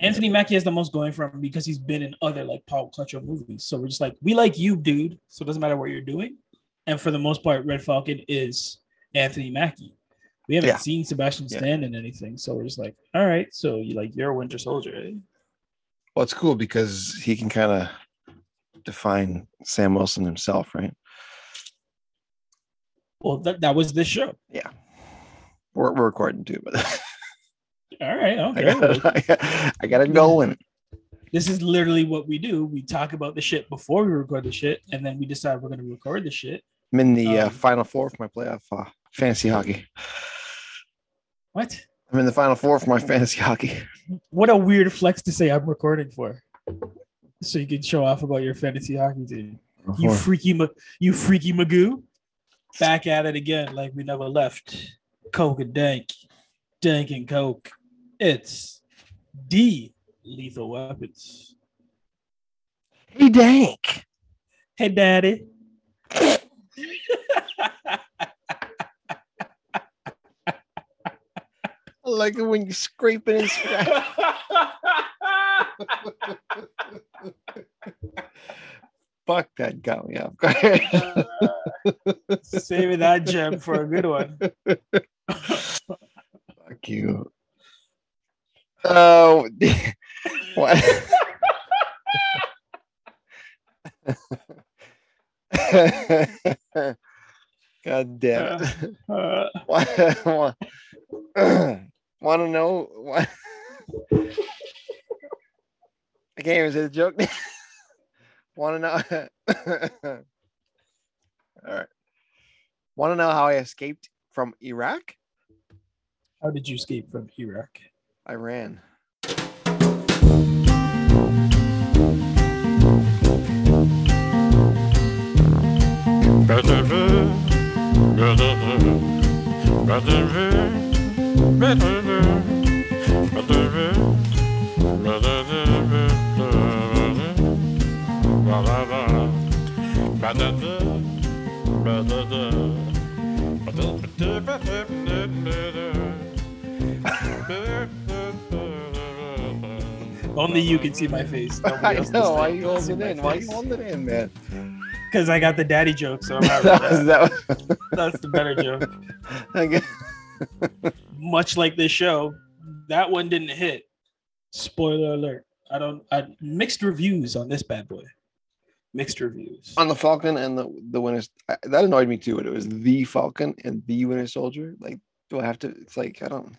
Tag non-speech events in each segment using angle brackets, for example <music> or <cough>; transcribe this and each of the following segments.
Anthony Mackie has the most going for him because he's been in other like pop culture movies. So we're just like, we like you, dude. So it doesn't matter what you're doing. And for the most part, Red Falcon is Anthony Mackie. We haven't Yeah. seen Sebastian Yeah. In anything. So we're just like, all right, so you like you're a Winter Soldier. Eh? Well, it's cool because he can kind of define Sam Wilson himself, right? Well, that, that was this show. Yeah. We're, we're recording too, but <laughs> All right, I okay. got <laughs> I got, I got to go and this is literally what we do. We talk about the shit before we record the shit, and then we decide we're gonna record the shit. I'm in the uh, Um, final four for my playoff uh, fantasy hockey. What? I'm in the final four for my fantasy hockey. What a weird flex to say I'm recording for. So you can show off about your fantasy hockey team. You Four. freaky, ma- you freaky Magoo. Back at it again, like we never left. Coke and Dank, Dank and Coke. It's D Lethal Weapons. Hey, Dank. Hey, Daddy. <laughs> I like when you're scraping and scratch. <laughs> Fuck that got me off guard. <laughs> Saving that gem for a good one. Fuck you. Oh, <laughs> what? God damn it. Uh, <clears throat> Want to know what? <laughs> I can't even say the joke. <laughs> Want to know? <laughs> All right. Want to know how I escaped from Iraq? how did you escape from Iraq? I ran. Only you can see my face. <laughs> I know. Why you holding it in? Why you holding it in, man? Because I got the daddy joke, so I'm <laughs> happy that was that. that. Was, That's the better joke. <laughs> I Much like this show, that one didn't hit. Spoiler alert. I don't. I mixed reviews on this bad boy. Mixed reviews. on the Falcon and the the Winter. I- That annoyed me too. It was the Falcon and the Winter Soldier. Like, do I have to? It's like I don't.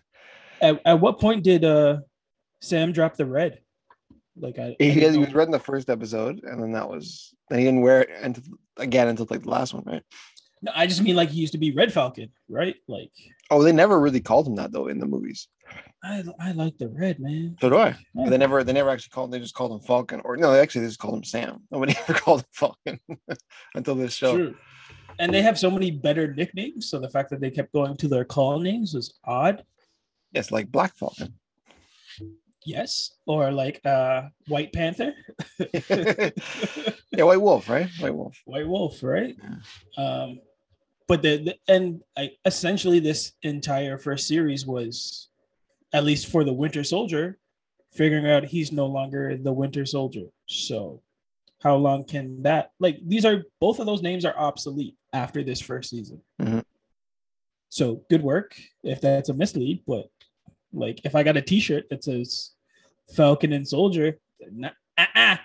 At, at what point did uh Sam drop the red? Like I, I He, didn't he was red in the first episode, and then that was. Then he didn't wear it until again until like the last one, right? No, I just mean like he used to be Red Falcon, right? Like Oh, they never really called him that though in the movies. I I like the red man. So do I. Yeah. They never they never actually called. They just called him Falcon, or no, they actually they just called him Sam. Nobody <laughs> ever called him Falcon <laughs> until this show. True. And they have so many better nicknames, so the fact that they kept going to their call names was odd. Yes, like Black Falcon. Yes, or like uh White Panther, <laughs> yeah, White Wolf, right? White Wolf. White Wolf, right? Um, but the, the and I essentially this entire first series was, at least for the Winter Soldier, figuring out he's no longer the Winter Soldier. So, how long can that like? These are both of those names are obsolete after this first season. Mhm. So good work if that's a mislead, but like if I got a T-shirt that says Falcon and Soldier, nah, uh-uh.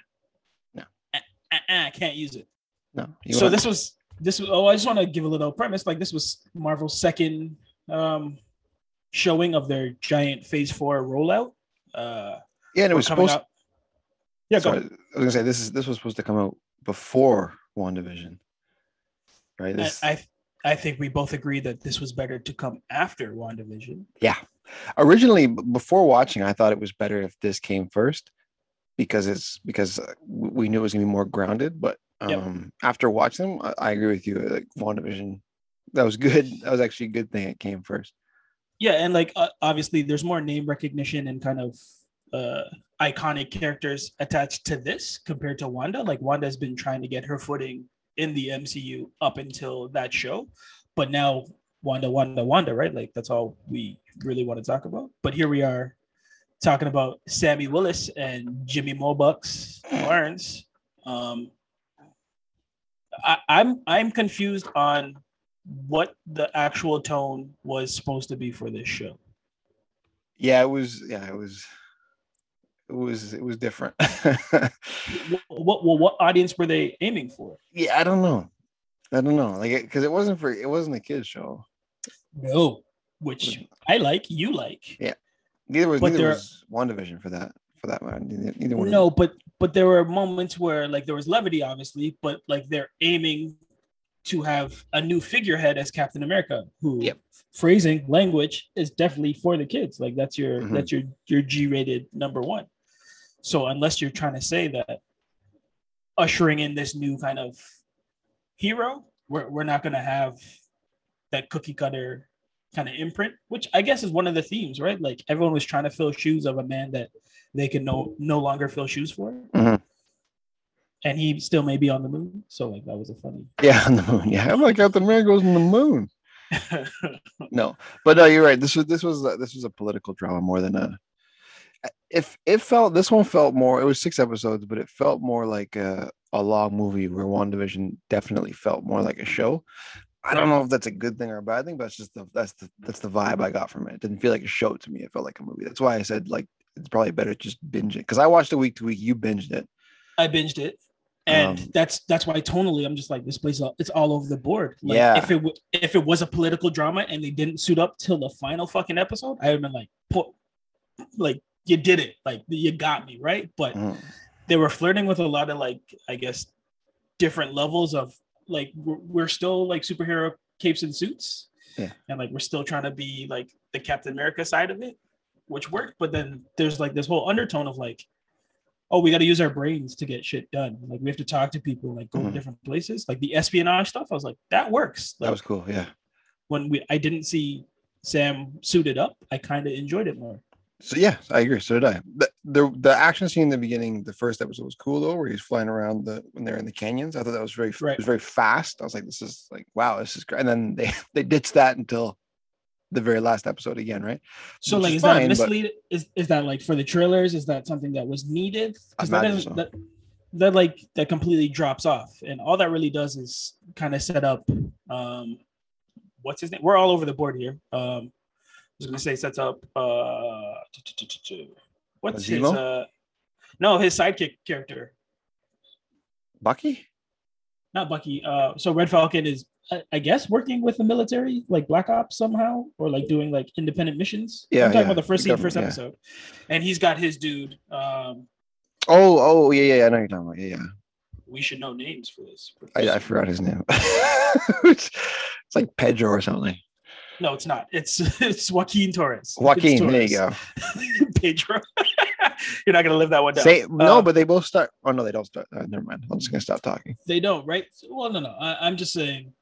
No. uh-uh, can't use it No. so want- this was this was oh i just want to give a little premise like this was marvel's second um showing of their giant phase four rollout uh yeah, and it was supposed. up yeah sorry, go I was gonna say this is this was supposed to come out before WandaVision. Right? I, This I i think we both agree that this was better to come after wandavision Yeah. originally before watching, I thought it was better if this came first because it's because uh, we knew it was gonna be more grounded. But Yep. um after watching them, I, agree with you. Like WandaVision, that was good. <laughs> That was actually a good thing it came first. yeah and like uh, obviously there's more name recognition and kind of uh, iconic characters attached to this compared to Wanda. Like Wanda's been trying to get her footing in the MCU up until that show, but now Wanda, Wanda, Wanda, right? Like that's all we really want to talk about. But here we are talking about Sammy Willis and Jimmy Mobucks Barnes. Um, I, I'm I'm confused on what the actual tone was supposed to be for this show. Yeah, it was. Yeah, it was. It was. It was different. <laughs> what, what what audience were they aiming for? yeah, I don't know. I don't know. Like, because it wasn't for. It wasn't a kids show. No, which I like, you like. Yeah. Neither was. But neither there- was WandaVision for that. For that matter. Neither, neither one. No, but but there were moments where like there was levity, obviously, but like they're aiming to have a new figurehead as Captain America, who Yep. phrasing language is definitely for the kids. Like that's your Mhm. that's your your G-rated number one. So unless you're trying to say that ushering in this new kind of hero, we're we're not gonna have that cookie cutter kind of imprint, which I guess is one of the themes, right? Like everyone was trying to fill shoes of a man that they can no no longer fill shoes for. Mhm. And he still may be on the moon. So like that was a funny. Yeah, <laughs> on the moon. Yeah, I'm like Captain America goes on the moon. <laughs> No, but no, you're right. This was this was a- this was a political drama more than a. If it felt this one felt more, it was six episodes, but it felt more like a, a long movie where WandaVision definitely felt more like a show. I don't know if that's a good thing or a bad thing, but that's just the that's the that's the vibe I got from it. It didn't feel like a show to me. It felt like a movie. That's why I said like it's probably better to just binge it because I watched it week to week. You binged it. I binged it. And Um, that's that's why tonally I'm just like this place it's all over the board. Like Yeah. if it w- if it was a political drama and they didn't suit up till the final fucking episode, I would have been like, put like you did it, like you got me right. But Mhm. they were flirting with a lot of like I guess different levels of like we're, we're still like superhero capes and suits, Yeah. and like we're still trying to be like the Captain America side of it, which worked. But then there's like this whole undertone of like, oh, we got to use our brains to get shit done. Like we have to talk to people, like go to Mhm. different places, like the espionage stuff. I was like, that works. That was cool. Yeah. when we I didn't see Sam suited up, I kind of enjoyed it more. So yeah, I agree. So did I. The, the the action scene in the beginning, the first episode was cool though, where he's flying around the when they're in the canyons. I thought that was very Right. it was very fast. I was like, this is like wow, this is great. And then they <laughs> they ditched that until the very last episode again, right? So Which like, is is that fine, but- mislead? Is is that like for the trailers? Is that something that was needed? Because that doesn't so. that that like that completely drops off, and all that really does is kind of set up. Um, what's his name? We're all over the board here. Um, I was gonna say sets up. Uh, what's his? Uh, no, his sidekick character, Bucky? not Bucky. Uh, so Red Falcon is, I, I guess, working with the military, like Black Ops somehow, or like doing like independent missions. Yeah, I'm talking yeah, about the first the scene, first yeah. episode, and he's got his dude. Um, Oh, oh yeah, yeah, I know you're talking about. Yeah, yeah. we should know names for this. I, I forgot his name. it's, <laughs> it's like Pedro or something. No, it's not. It's <laughs> it's Joaquin Torres. It's Joaquin, there you go. <laughs> Pedro. <laughs> You're not gonna live that one down. Say no, Uh, but they both start. Oh no, they don't start. Uh, never mind. I'm just gonna stop talking. they don't, right? Well, no, no. I, I'm just saying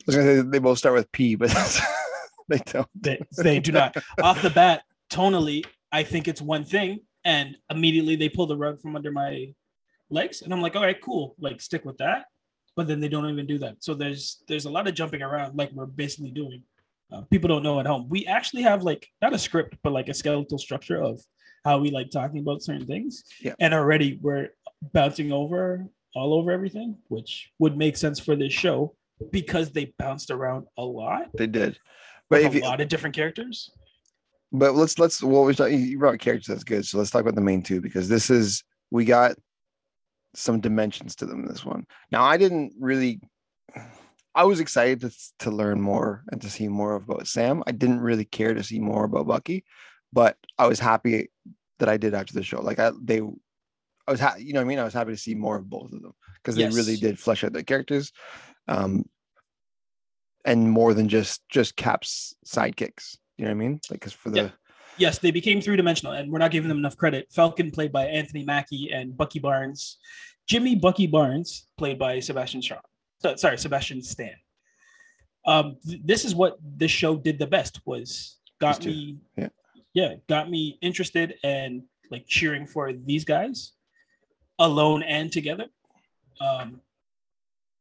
I was gonna say they both start with P, but they don't. they they do not. Off the bat, tonally, I think it's one thing, and immediately they pull the rug from under my legs, and I'm like, all right, cool, like stick with that. But then they don't even do that. So there's there's a lot of jumping around, like we're basically doing. Uh, people don't know at home. We actually have like not a script, but like a skeletal structure of how we like talking about certain things. Yeah. And already we're bouncing over all over everything, which would make sense for this show because they bounced around a lot They did. But if a you, lot of different characters. but let's let's what was you brought characters that's good. So let's talk about the main two because this is we got some dimensions to them in this one. Now I didn't really I was excited to, to learn more and to see more about Sam. I didn't really care to see more about Bucky, but I was happy that I did after the show. Like I they I was ha- you know what I mean? I was happy to see more of both of them because they really did flesh out their characters. Um and more than just just Cap's sidekicks. You know what I mean? Like, cause for the Yeah. Yes, they became three dimensional, and we're not giving them enough credit. Falcon, played by Anthony Mackie, and Bucky Barnes. Jimmy Bucky Barnes, played by Sebastian Shaw. So, sorry, Sebastian Stan. Um, th- this is what this show did the best was got me, yeah. yeah, got me interested and like cheering for these guys, alone and together. Um,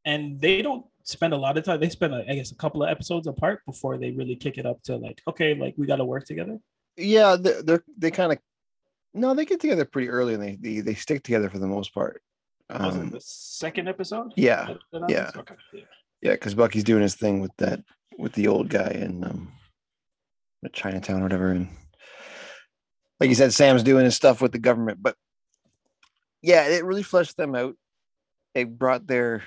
and they don't spend a lot of time. They spend, I guess, a couple of episodes apart before they really kick it up to like, okay, like we got to work together. Yeah, they're, they're they kind of no, they get together pretty early and they they, they stick together for the most part. Was it Um, the second episode? yeah, that- that yeah. Okay. Yeah. yeah, because Bucky's doing his thing with that with the old guy in um, Chinatown or whatever, and like you said, Sam's doing his stuff with the government. But yeah, it really fleshed them out. It brought their.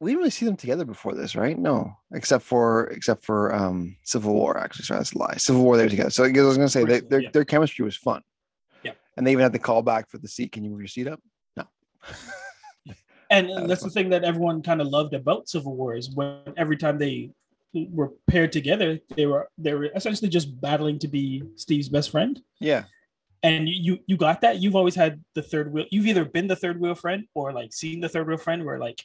We didn't really see them together before this, right? No, except for except for um Civil War. Actually, sorry, that's a lie. Civil War, they were together. So I was gonna say they, their yeah. their chemistry was fun. And they even had the call back for the seat. Can you move your seat up? No. <laughs> And That that's the thing that everyone kind of loved about Civil War is when every time they were paired together, they were they were essentially just battling to be Steve's best friend. yeah, And you you got that. You've always had the third wheel. You've either been the third wheel friend or like seen the third wheel friend where like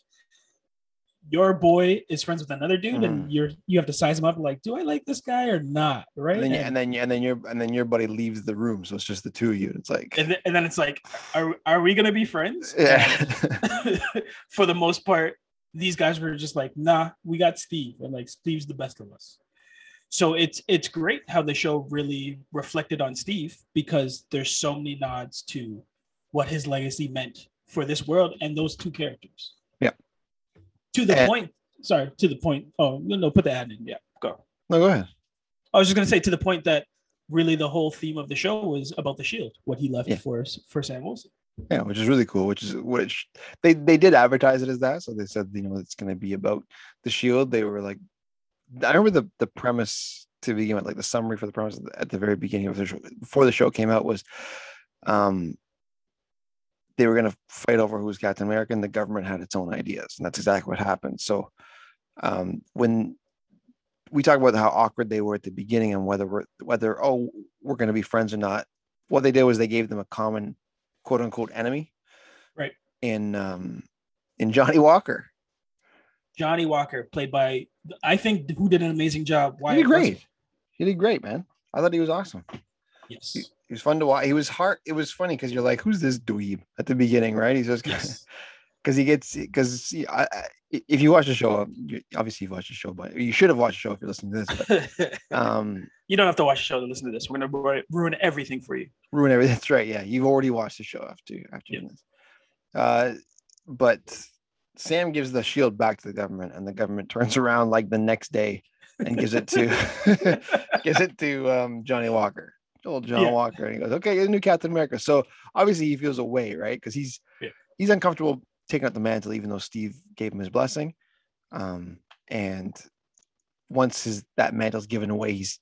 your boy is friends with another dude and mm-hmm. you're you have to size him up like, do I like this guy or not? Right. and then, And- and then and then your and then your buddy leaves the room, so it's just the two of you. It's like and, then, and then it's like, are are we gonna be friends? yeah, <laughs> for the most part, these guys were just like, nah, we got Steve, and like Steve's the best of us. So it's it's great how the show really reflected on Steve because there's so many nods to what his legacy meant for this world and those two characters. To the And- point. Sorry, to the point. Oh no, no, put the ad in. Yeah, go. no, go ahead. I was just gonna say to the point that really the whole theme of the show was about the shield, what he left Yeah. for for Sam Wilson. Yeah, which is really cool. Which is which they they did advertise it as that, so they said you know it's going to be about the shield. They were like, I remember the the premise to begin with, like the summary for the premise at the very beginning of the show before the show came out was, um, they were going to fight over who was Captain America, and the government had its own ideas, and that's exactly what happened. So, um, when we talk about how awkward they were at the beginning and whether we're whether oh we're going to be friends or not, what they did was they gave them a common quote unquote enemy, Right. In um, in Johnny Walker, Johnny Walker, played by I think who did an amazing job. Why he did great. He did great, man. I thought he was awesome. Yes. He, he was fun to watch. He was hard. It was funny because you're like, who's this dweeb at the beginning, right? He's just Yes. <laughs> because he gets because I, I, if you watch the show, obviously you've watched the show, but you should have watched the show if you're listening to this. But, <laughs> um, you don't have to watch the show to listen to this. We're gonna ruin, ruin everything for you. ruin everything. That's right. Yeah, you've already watched the show after after Yep. this. Uh, but Sam gives the shield back to the government, and the government turns around like the next day and gives it to <laughs> gives it to um, Johnny Walker, old John Yeah. Walker, and he goes, "Okay, you're the new Captain America." So obviously he feels away, right? Because he's Yeah. he's uncomfortable taking up the mantle, even though Steve gave him his blessing. Um, and once his that mantle's given away, he's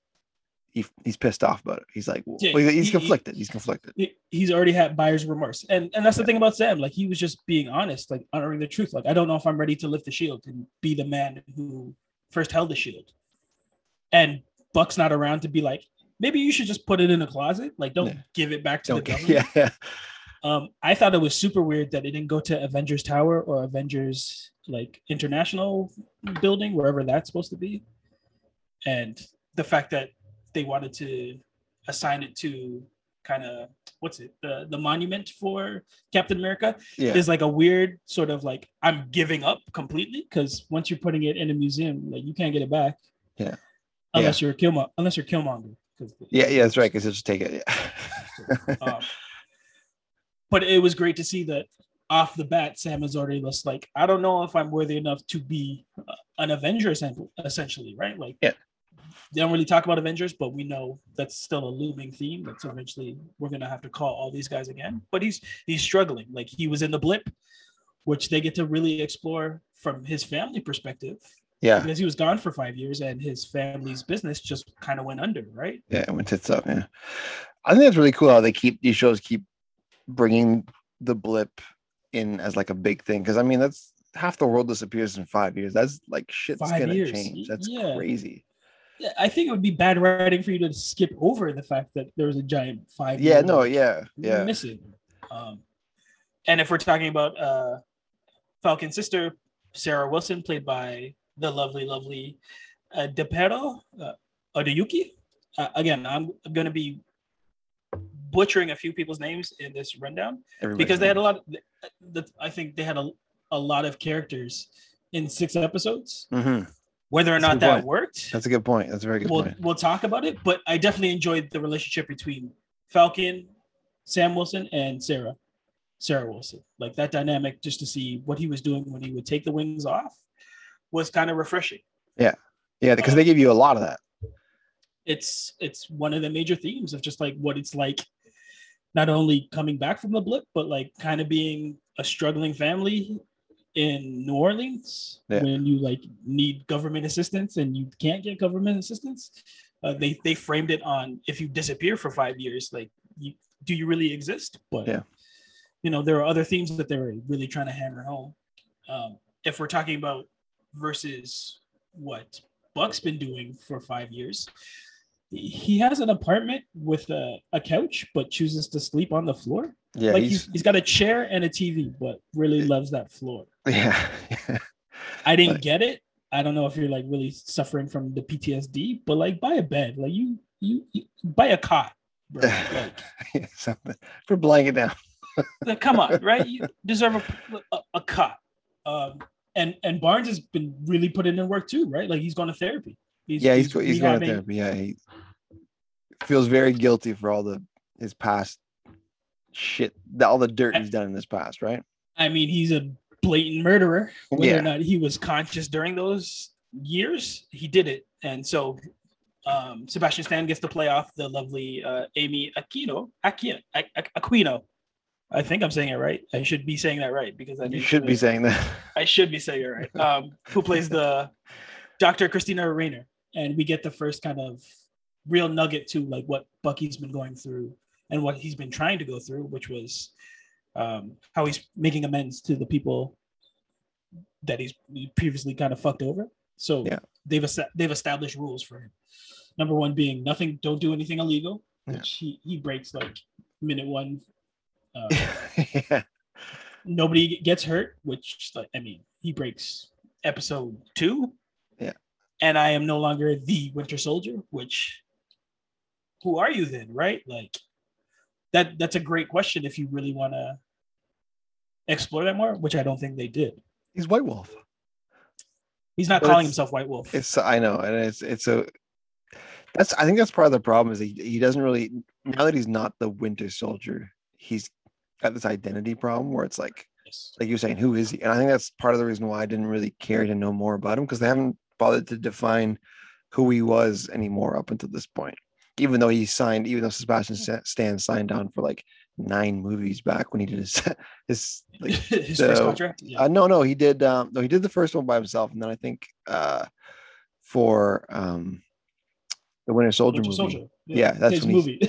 he, he's pissed off about it. He's like, Yeah, he's he- conflicted. He's conflicted. He- He's already had buyer's remorse, and and that's the thing about Sam. Like he was just being honest, like honoring the truth. Like I don't know if I'm ready to lift the shield and be the man who first held the shield. And Buck's not around to be like, maybe you should just put it in a closet. Like don't Yeah. give it back to the government. <laughs> yeah, Um, I thought it was super weird that it didn't go to Avengers Tower or Avengers like International building, wherever that's supposed to be. And the fact that they wanted to assign it to kind of what's it the the monument for Captain America yeah. is like a weird sort of like I'm giving up completely because once you're putting it in a museum, like you can't get it back. Yeah. Unless you're a Killmonger, unless you're Killmonger. 'Cause- Yeah, yeah, that's right. Because it's just take it. Yeah. <laughs> um, <laughs> but it was great to see that off the bat, Sam is already just like, I don't know if I'm worthy enough to be uh, an Avenger, essentially, right? Like, Yeah. they don't really talk about Avengers, but we know that's still a looming theme. That's eventually we're gonna have to call all these guys again. But he's he's struggling. Like he was in the blip, which they get to really explore from his family perspective yeah, because he was gone for five years and his family's business just kind of went under, right? yeah. It went tits up. Yeah, I think that's really cool how they keep these shows keep bringing the blip in as like a big thing. Because I mean, that's half the world disappears in five years. That's like shit's Five gonna change. That's Yeah. crazy. Yeah, I think it would be bad writing for you to skip over the fact that there was a giant five. Yeah, no, yeah, yeah, missing. Um, and if we're talking about uh, Falcon's sister, Sarah Wilson, played by the lovely, lovely uh, DePero uh, Odayuki. Uh, again, I'm going to be butchering a few people's names in this rundown Everybody because they had a lot. Of, the, I think they had a, a lot of characters in six episodes. Mhm. Whether or That's not that point. worked, That's a good point. That's a very good we'll point. we'll talk about it. But I definitely enjoyed the relationship between Falcon, Sam Wilson, and Sarah, Sarah Wilson. Like that dynamic, just to see what he was doing when he would take the wings off, was kind of refreshing. Yeah, Yeah, because they give you a lot of that. It's it's one of the major themes of just like what it's like, not only coming back from the blip, but like kind of being a struggling family in New Orleans Yeah. when you like need government assistance and you can't get government assistance. Uh, they they framed it on if you disappear for five years, like you, do you really exist? But Yeah. you know there are other themes that they were really trying to hammer home. Um, if we're talking about versus what Buck's been doing for five years, he has an apartment with a, a couch, but chooses to sleep on the floor. Yeah, like he's, he's, got a chair and a TV, but really loves that floor. yeah, <laughs> I didn't get it. I don't know if you're like really suffering from the PTSD, but like buy a bed, like you you, you buy a cot, bro. <laughs> Like, yeah, something for blanket down. like, come on, <laughs> right? You deserve a, a, a cot. Um, and and Barnes has been really putting in work too, right? Like he's going to therapy. He's, yeah, he's he's, he's going to therapy. Yeah, he feels very guilty for all the his past shit, the, all the dirt he's done in his past, right? I mean, he's a blatant murderer. Whether Yeah. or not he was conscious during those years, he did it. And so um, Sebastian Stan gets to play off the lovely uh, Amy Aquino. Aquino. Aquino. I think I'm saying it right. I should be saying that right because I You should be saying that. <laughs> I should be saying it right. Um, who plays the Dr. Christina Raynor, and we get the first kind of real nugget to like what Bucky's been going through and what he's been trying to go through, which was um, how he's making amends to the people that he's previously kind of fucked over. So Yeah. they've they've established rules for him. Number one being nothing, don't do anything illegal, Yeah. which he he breaks like minute one. Uh, <laughs> yeah, nobody gets hurt, which like I mean, he breaks episode two. Yeah. And I am no longer the Winter Soldier, which who are you then, right? Like that that's a great question if you really want to explore that more, which I don't think they did. he's White Wolf. He's not But calling himself White Wolf. It's I know, and it's it's a that's I think that's part of the problem is he, he doesn't really now that he's not the Winter Soldier, he's got this identity problem where it's like Yes. like you're saying, who is he? And I think that's part of the reason why I didn't really care to know more about him because they haven't bothered to define who he was anymore up until this point. Even though he signed, even though Sebastian Stan signed on for like nine movies back when he did his <laughs> his <laughs> like His first contract. Yeah. uh, no, no, he did. Um, no, he did the first one by himself, and then I think uh, for um, the Winter Soldier Winter movie. Soldier. Yeah, that's his movie.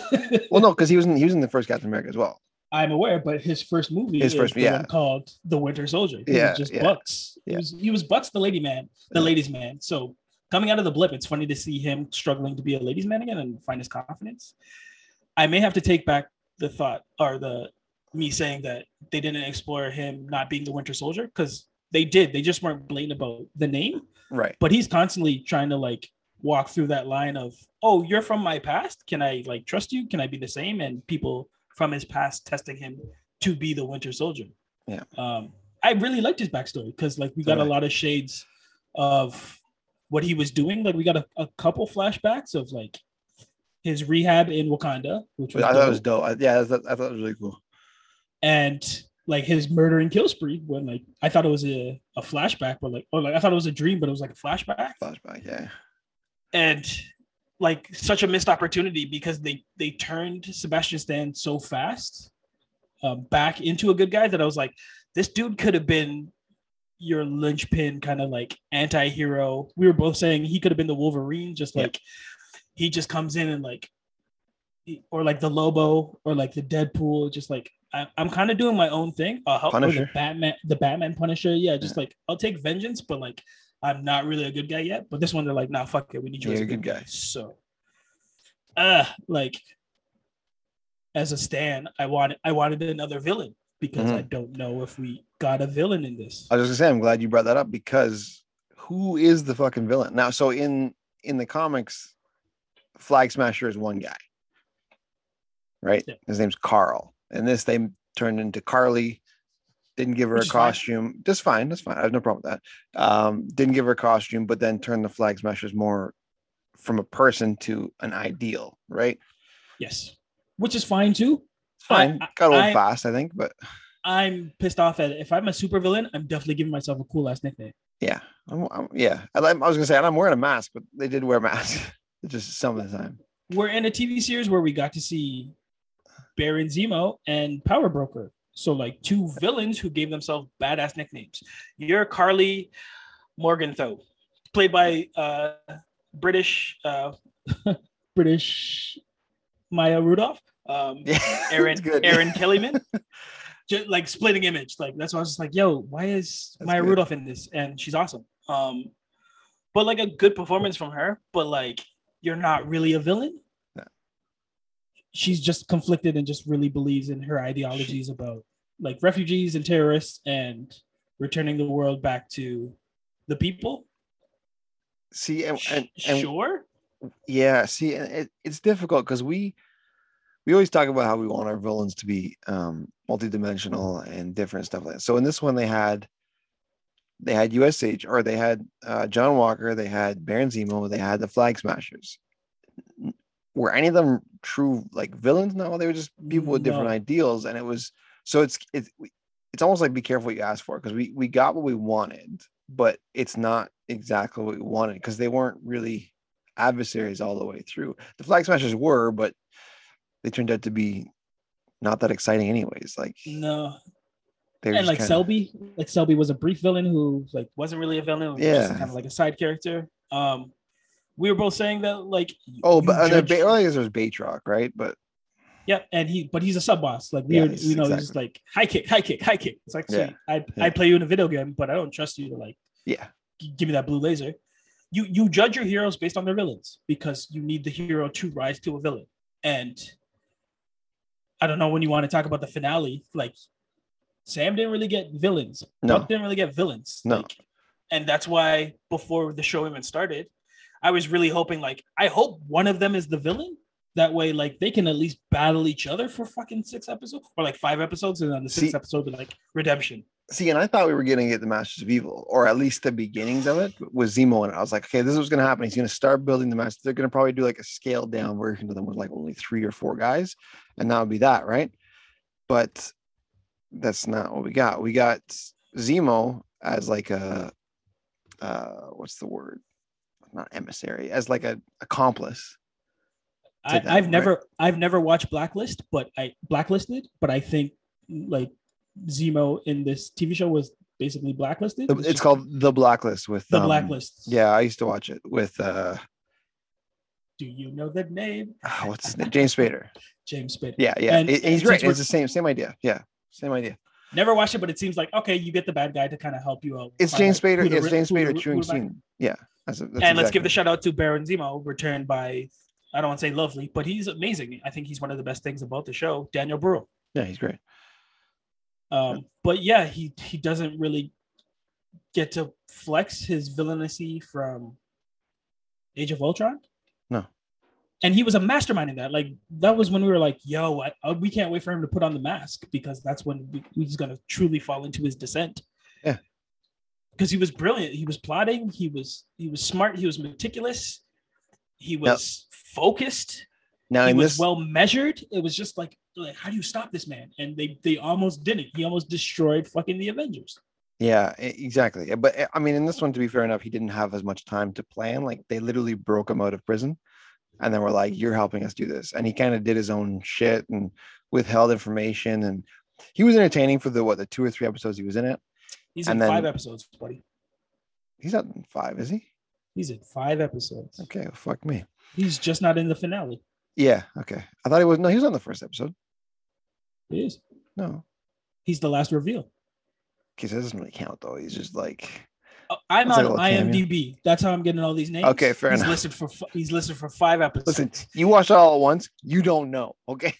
Well, no, <laughs> because he was in he was in the first Captain America as well. I'm aware, but his first movie His is first- yeah. called The Winter Soldier. He Yeah, was just yeah, Bucks. He was he was Bucks, the lady man, the Yeah. ladies man. So coming out of the blip, it's funny to see him struggling to be a ladies man again and find his confidence. I may have to take back the thought or the me saying that they didn't explore him not being the Winter Soldier because they did. They just weren't blatant about the name, Right. but he's constantly trying to like walk through that line of, oh, you're from my past. Can I like trust you? Can I be the same? And people from his past testing him to be the Winter Soldier. Yeah. Um, I really liked his backstory because like we got a lot of shades of what he was doing. Like we got a, a couple flashbacks of like his rehab in Wakanda, which was I thought it was dope, dope. I, yeah, I thought, I thought it was really cool. and like his murder and kill spree when like I thought it was a, a flashback, but like or like I thought it was a dream, but it was like a flashback. Flashback. Yeah. and like such a missed opportunity because they they turned Sebastian Stan so fast uh, back into a good guy that I was like, this dude could have been your linchpin kind of like anti-hero. We were both saying he could have been the Wolverine, just Yeah. like he just comes in and like or like the Lobo or like the Deadpool, just like I, I'm kind of doing my own thing. Uh, help the Batman, the Batman Punisher, yeah, just like I'll take vengeance, but like I'm not really a good guy yet. But this one, they're like, nah, fuck it, we need you Yeah, as a good guy. guy. So, uh, like as a stan, I wanted I wanted another villain because Mhm. I don't know if we got a villain in this. I was just gonna say, I'm glad you brought that up because who is the fucking villain now? So in in the comics, Flag Smasher is one guy. right? Yeah. His name's Carl. And this they turned into Karli. Didn't give her Which a is fine. costume. Just fine. That's fine. I have no problem with that. Um, didn't give her a costume, but then turned the flag smashers more from a person to an ideal, right? Yes, which is fine too. It's fine. I- Got old I- fast, I think, but I'm pissed off at it. If I'm a supervillain, I'm definitely giving myself a cool ass nickname. yeah, I'm, I'm- yeah. I, I was gonna say, and I'm wearing a mask, but they did wear masks <laughs> just some of the time. We're in a TV series where we got to see Baron Zemo and Power Broker. So like two villains who gave themselves badass nicknames. You're Karli Morgenthau, played by uh, British uh, <laughs> British Maya Rudolph. Um, <laughs> Yeah, Erin good. Erin <laughs> Kellyman. Just like splitting image. Like that's why I was just like, yo, why is That's Maya good. Rudolph in this? And she's awesome. Um, but like a good performance from her, but like you're not really a villain. She's just conflicted and just really believes in her ideologies about like refugees and terrorists and returning the world back to the people. See, and, and, and sure. Yeah, see, and it, it's difficult because we we always talk about how we want our villains to be um multidimensional and different stuff like that. So in this one, they had they had USH or they had uh, John Walker, they had Baron Zemo, they had the Flag Smashers. Were any of them true like villains? No, they were just people with different No. ideals, and it was so it's it's it's almost like be careful what you ask for because we we got what we wanted, but it's not exactly what we wanted because they weren't really adversaries all the way through. The Flag Smashers were, but they turned out to be not that exciting anyways. Like No, and like kinda- Selby, like Selby was a brief villain who like wasn't really a villain. Was Yeah. kind of like a side character. Um, we were both saying that like Oh, you but uh, then judge- ba- earlier there was Batroc, right? But yeah, and he but he's a sub boss. Like we Yeah, are, he's- we know he's just like high kick, high kick, high kick. It's like Yeah. I Yeah. I play you in a video game, but I don't trust you to like yeah, give me that blue laser. You you judge your heroes based on their villains because you need the hero to rise to a villain. And I don't know when you want to talk about the finale, like Sam didn't really get villains. No. Buck didn't really get villains. No. Like, and that's why before the show even started, I was really hoping like I hope one of them is the villain. That way, like they can at least battle each other for fucking six episodes or like five episodes, and then the sixth See- episode be like redemption. see, and I thought we were getting at the Masters of Evil, or at least the beginnings of it with Zemo. And I was like, okay, this is what's gonna happen. He's gonna start building the Masters. They're gonna probably do like a scaled down version of them with like only three or four guys, and that would be that, right? But that's not what we got. We got Zemo as like a uh what's the word? Not emissary, as like a accomplice. I, I've right? never I've never watched Blacklist, but I blacklisted, but I think like Zemo in this TV show was basically blacklisted. It's just called The Blacklist with the um, blacklist. Yeah, I used to watch it with uh Do you know the name? ah, what's his name? James Spader. <laughs> James Spader. Yeah, yeah. And- and and he's right. It's the same same idea. Yeah, same idea. Never watched it, but it seems like okay, you get the bad guy to kind of help you out. It's James Spader. It's James Spader chewing who to back. scene. Yeah, that's, that's and let's give the shout out to Baron Zemo, returned by I don't want to say lovely, but he's amazing. I think he's one of the best things about the show. Daniel Brewer. Yeah, he's great. Um, but yeah, he he doesn't really get to flex his villainy from Age of Ultron. No. And he was a mastermind in that. Like that was when we were like, "Yo, I, I- we can't wait for him to put on the mask because that's when we, he's gonna truly fall into his descent." Yeah. Because he was brilliant. He was plotting. He was he was smart. He was meticulous. He was focused Now he was this, well measured. It was just like, like, how do you stop this man? And they they almost didn't. He almost destroyed fucking the Avengers. yeah, exactly. But eh, I mean, in this one, to be fair enough, he didn't have as much time to plan. Like they literally broke him out of prison, and then were like, "You're helping us do this," and he kind of did his own shit and withheld information. And he was entertaining for the what the two or three episodes he was in it. He's And in then- five episodes, buddy. He's not in five, is he? He's in five episodes. Okay, well, fuck me. He's just not in the finale. Yeah, okay. I thought he was. No, he was on the first episode. He is. No, He's the last reveal. okay, so that doesn't really count though. He's just like Oh, I'm on like a cameo. IMDb. That's how I'm getting all these names. Okay, fair he's enough. Listed for he's listed for five episodes. Listen, you watch it all at once, you don't know. Okay.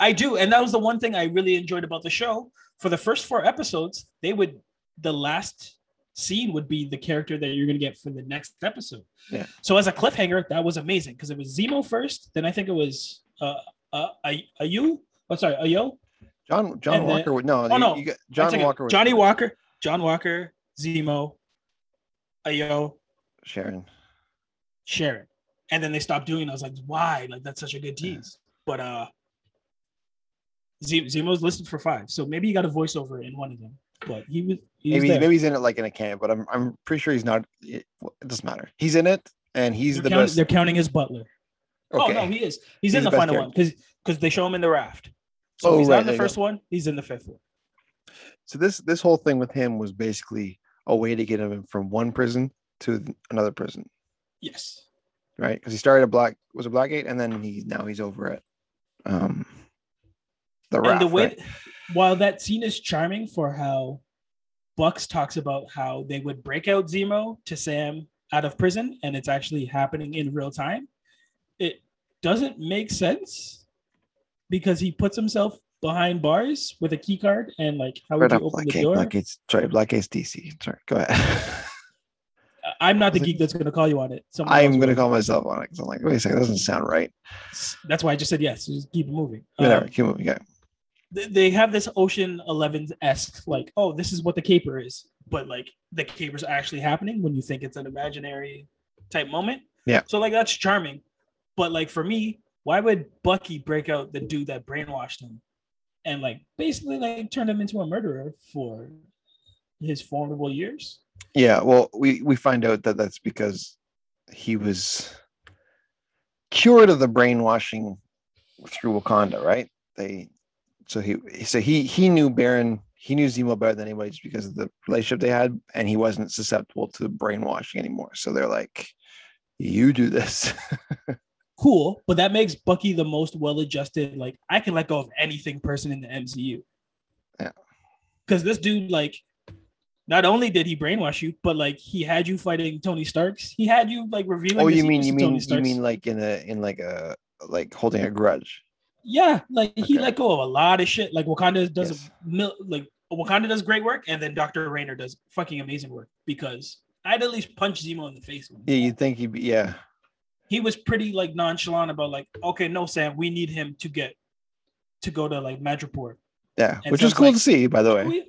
I do, and that was the one thing I really enjoyed about the show. For the first four episodes, they would the last scene would be the character that you're gonna get for the next episode. Yeah. So as a cliffhanger, that was amazing because it was Zemo first, then I think it was uh uh, Ayu. Oh, sorry, Ayo. John John And then- Walker would no. Oh, no. you got John. Walker. was Johnny. Walker. John Walker. Zemo. Ayo. Sharon. Sharon. And then they stopped doing it. I was like, why? Like that's such a good tease. But uh Z- Zemo's listed for five. So maybe you got a voiceover in one of them. But he was he Maybe there. maybe he's in it like in a camp, but I'm I'm pretty sure he's not. It, it doesn't matter. He's in it, and he's they're, the counting, best. they're counting his butler. Okay. Oh no, he is. He's, He's in the the, final one because because they show him in the raft. So Oh, he's right, not in the you go. first one, he's in the fifth one. so this this whole thing with him was basically a way to get him from one prison to another prison, Yes. right? Because he started at Black was it Blackgate, and then he now he's over at um the and raft. the way right? While that scene is charming for how Bucks talks about how they would break out Zemo to Sam out of prison and it's actually happening in real time, it doesn't make sense because he puts himself behind bars with a key card and like how would Right you up open the Blackgate. door? Blackgate's sorry, Blackgate's DC. Sorry, go ahead. <laughs> I'm not the geek that's gonna call you on it. Someone I'm gonna call myself on it because I'm like, wait a second, that doesn't sound right. That's why I just said yes. Just keep it moving. Whatever, Um, keep moving. Yeah. Th- they have this Ocean Eleven esque like, oh, this is what the caper is, but like the caper's actually happening when you think it's an imaginary type moment. Yeah. So like that's charming, but like for me, why would Bucky break out the dude that brainwashed him, and like basically like turn him into a murderer for his formidable years? Yeah, well, we we find out that that's because he was cured of the brainwashing through Wakanda, right? They so he so he he knew Baron he knew Zemo better than anybody just because of the relationship they had, and he wasn't susceptible to brainwashing anymore. So they're like, "You do this." <laughs> Cool, but that makes Bucky the most well-adjusted. Like I can let go of anything person in the MCU. Yeah. Because this dude, like, not only did he brainwash you, but like he had you fighting Tony Starks. He had you like revealing. oh, you mean you mean you mean like in a in like a like holding a grudge? Yeah, like he let go of a lot of shit. Like Wakanda does Yes. mil- like Wakanda does great work, and then Doctor Raynor does fucking amazing work because I'd at least punch Zemo in the face. Yeah, you'd think he'd be yeah. he was pretty like nonchalant about like, okay, no, Sam, we need him to get to go to like Madripoor. Yeah, And which is cool like- to see, by the way.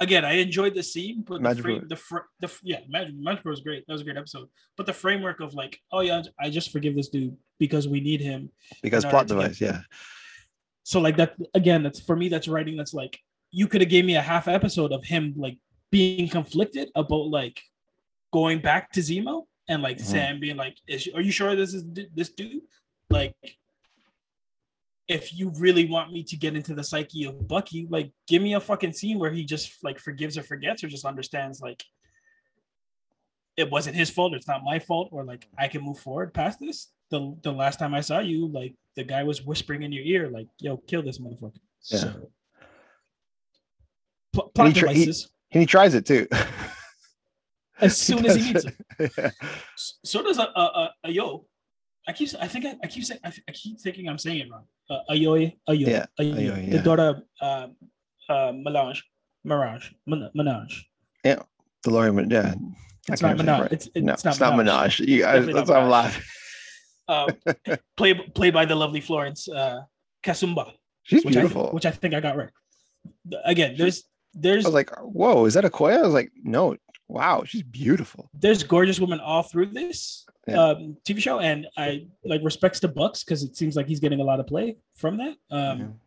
Again, I enjoyed the scene, but the frame, the fr- the yeah, Mag- Madripoor was great. That was a great episode. But the framework of like, oh yeah, I just forgive this dude because we need him. Because plot device, yeah. So like that again, that's for me. That's writing. That's like you could have gave me a half episode of him like being conflicted about like going back to Zemo and like Mhm. Sam being like, is, "Are you sure this is d- this dude?" Like, if you really want me to get into the psyche of Bucky, like, give me a fucking scene where he just like forgives or forgets or just understands like it wasn't his fault. or It's not my fault, or like I can move forward past this. The the last time I saw you, like the guy was whispering in your ear, like, "Yo, kill this motherfucker." Yeah. So, pl- plot he tr- he- And he tries it too. <laughs> as soon as he needs it. it. <laughs> Yeah. So does a a, a, a yo. I keep I think I, I keep saying I, I keep thinking I'm saying it wrong. Uh, Ayoy, Ayo, Yeah, Ayo, Ayoy, the yeah. daughter uh, uh, Melange, Mirage, Min- Minaj. DeLorean, yeah. It's not Minaj. right. It's, it's no, not it's not Minaj. Minaj. You, I, that's why I'm laughing. Um, <laughs> played played by the lovely Florence uh, Kasumba, She's which I, beautiful. which I think I got right. Again, there's there's I was like, whoa, is that a Koya? I was like, no, wow, she's beautiful. there's gorgeous women all through this Yeah. um, TV show, and I like respects to Bucks because it seems like he's getting a lot of play from that. Um,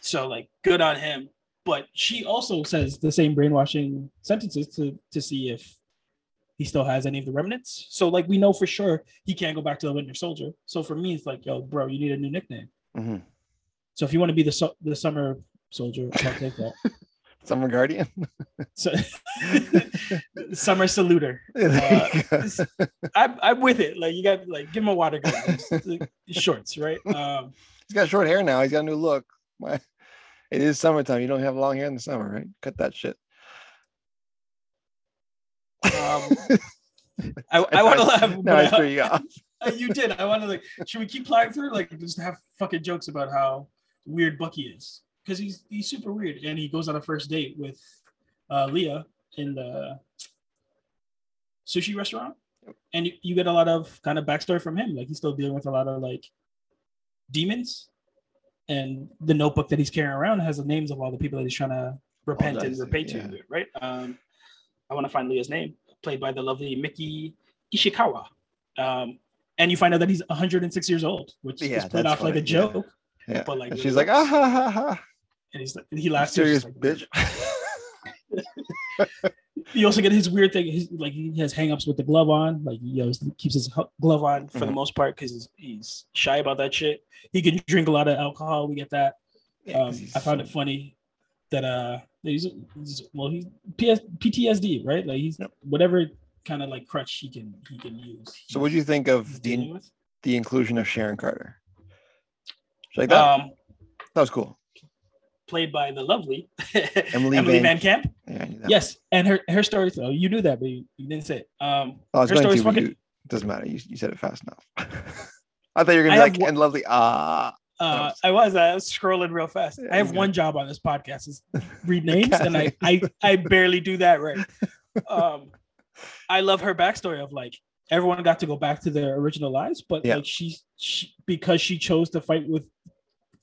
So like good on him. But she also says the same brainwashing sentences to to see if he still has any of the remnants. So like we know for sure he can't go back to the Winter Soldier. So for me, it's like, yo, bro, you need a new nickname. Mhm. So if you want to be the su- the summer soldier, I'll take that. <laughs> Summer Guardian. So <laughs> summer saluter. Go. I'm, I'm with it. Like you got like give him a water gun, shorts, right? <laughs> Um, He's got short hair now. He's got a new look. Why? It is summertime. You don't have long hair in the summer, right? Cut that shit. um, <laughs> I, I want to laugh. No, I I- threw you off. Uh, you did. I want to like. Should we keep plowing through? Like, just have fucking jokes about how weird Bucky is because he's he's super weird, and he goes on a first date with uh, Leah in the sushi restaurant, and you, you get a lot of kind of backstory from him. Like, he's still dealing with a lot of like demons, and the notebook that he's carrying around has the names of all the people that he's trying to repent and repay to, right? Um, I want to find Leah's name, played by the lovely Miki Ishikawa. Um, and you find out that he's 106 years old, which Yeah, is played off like a funny, yeah. joke. Yeah. But like she's like, ah ha ha ha. And he's like, he laughs. Serious like, bitch. <laughs> You also get his weird thing. His, like he has hangups with the glove on. Like he always keeps his glove on for the Mhm. most part because he's, he's shy about that shit. He can drink a lot of alcohol. We get that. Yeah, Um, I found it funny that uh he's, he's well he's PS, PTSD right like he's Yep. whatever kind of like crutch he can he can use. So what do you think of the the inclusion of Sharon Carter? Like that. Um, that was cool. Played by the lovely <laughs> Emily Emily, Van- Van, Camp. Yeah, I knew that. Yes, and her her story though you knew that but you, you didn't say it. Um, Oh, I was her going story's to. fucking- you- doesn't matter. You, you said it fast enough. <laughs> I thought you were gonna I be like one- and lovely. Ah, Uh, was- I was I was scrolling real fast. Yeah, I have one job on this podcast is <laughs> read names, and I, I I barely do that right. Um, I love her backstory of like everyone got to go back to their original lives, but Yeah. like she, she because she chose to fight with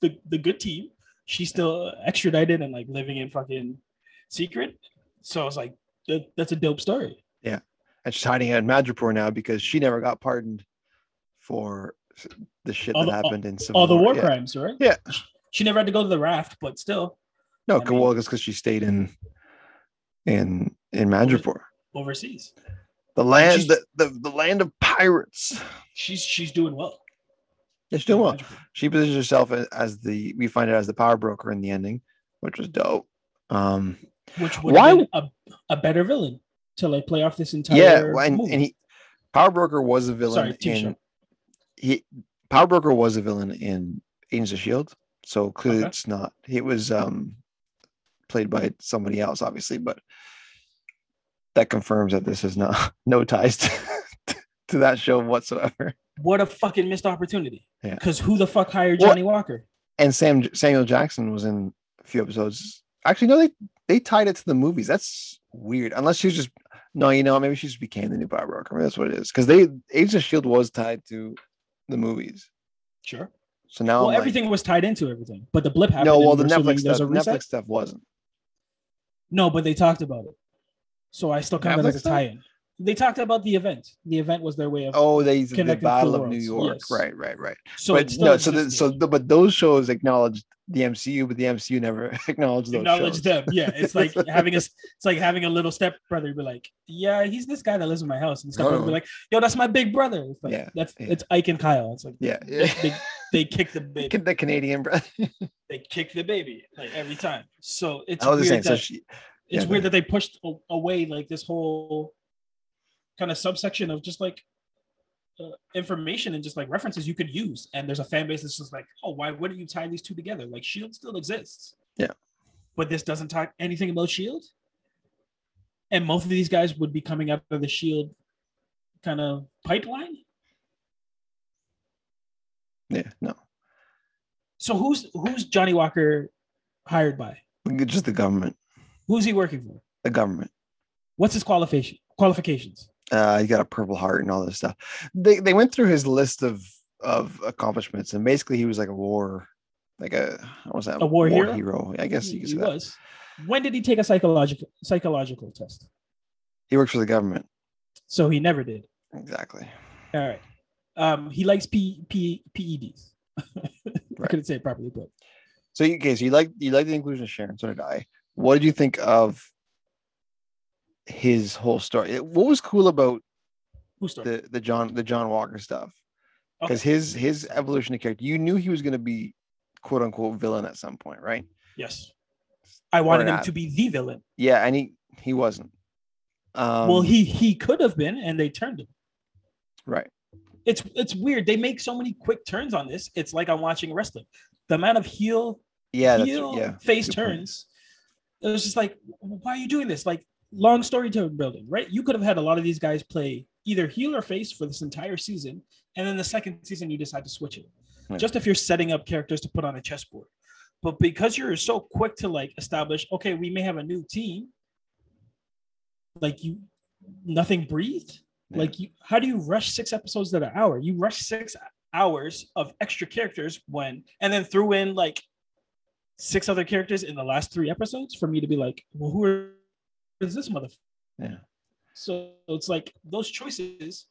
the the good team, she's still extradited and like living in fucking secret. So I was like, that, that's a dope story. Yeah, and she's hiding out in Madripoor now because she never got pardoned for the shit All that the- happened in Civil All the war yeah. crimes, right? Yeah. She never had to go to the raft, but still No, I mean- well, it's because she stayed in in in Madripoor, overseas. the land, the, the, the land of pirates. She's she's doing well. She's doing well. She positions herself as the we find it as the power broker in the ending, which was dope. Um, which would Why- a, a better villain to like play off this entire yeah, well, and, and he power broker was a villain Sorry, in show. he power broker was a villain in Agents of Shield, so clearly Okay. it's not. He was um played by somebody else, obviously, but that confirms that this is not <laughs> no ties to, <laughs> to that show whatsoever. What a fucking missed opportunity. Yeah. Because who the fuck hired Well- Johnny Walker? And Sam Samuel Jackson was in a few episodes. Actually, no, they they tied it to the movies. That's weird. Unless she was just no, you know, maybe she just became the new Barbara. Maybe that's what it is. Because they Agents of Shield was tied to the movies. Sure. So now well, I'm like- everything was tied into everything, but the blip happened. no, well, the Netflix stuff? Netflix stuff wasn't. No, but they talked about it, so I still kind Netflix as a tie-in. They talked about the event. The event was their way of. Oh, they the Battle Two of New York. yes. Right, right, right. so but no, so the, so the, but those shows acknowledged the MCU, but the MCU never <laughs> acknowledged those acknowledge shows. them. Yeah, it's like <laughs> having a it's like having a little step brother be like, yeah, he's this guy that lives in my house, and the step brother No. be oh. like, yo, that's my big brother. It's like, Yeah, that's yeah. it's Ike and Kyle. It's like Yeah, they, yeah. they, they kick the <laughs> baby. the Canadian brother. They kick the baby like every time. So it's I was just saying. weird So that she, it's yeah, weird that they pushed away like this whole kind of subsection of just like uh, information and just like references you could use. And there's a fan base that's just like oh why wouldn't you tie these two together? Like shield still exists. Yeah. but this doesn't talk anything about shield and most of these guys would be coming out of the shield kind of pipeline? Yeah, no, so who's who's johnny walker hired by? Just the government. who's he working for? The government. what's his qualification qualifications Uh, he got a Purple Heart and all this stuff. They they went through his list of of accomplishments, and basically he was like a war, like a what was that? A war hero? I guess he, you could say that. was when did he take a psychological psychological test He works for the government. so he never did Exactly. All right. Um, he likes P, P, PEDs. <laughs> I couldn't say it properly, but So you- okay, so you like you like the inclusion of Sharon, so did I. What did you think of his whole story? What was cool about the the John the John Walker stuff? Okay. Because his his evolution of character, you knew he was going to be quote unquote villain at some point, right? Yes. I wanted him to be the villain. Yeah, and he he wasn't. Um, well, he he could have been, and they turned him. right. It's it's weird. They make so many quick turns on this. It's like I'm watching wrestling. The amount of heel Yeah, heel yeah. face good point. turns. It was just like, why are you doing this? Like long storytelling building, right? You could have had a lot of these guys play either heel or face for this entire season, and then the second season you decide to switch it. Yeah. Just if you're setting up characters to put on a chessboard. But because you're so quick to like establish, okay, we may have a new team, like you, nothing breathed. Yeah. Like you, how do you rush six episodes that an hour? You rush six hours of extra characters when and then threw in like six other characters in the last three episodes for me to be like, well, who are, is this mother? Yeah. So it's like those choices,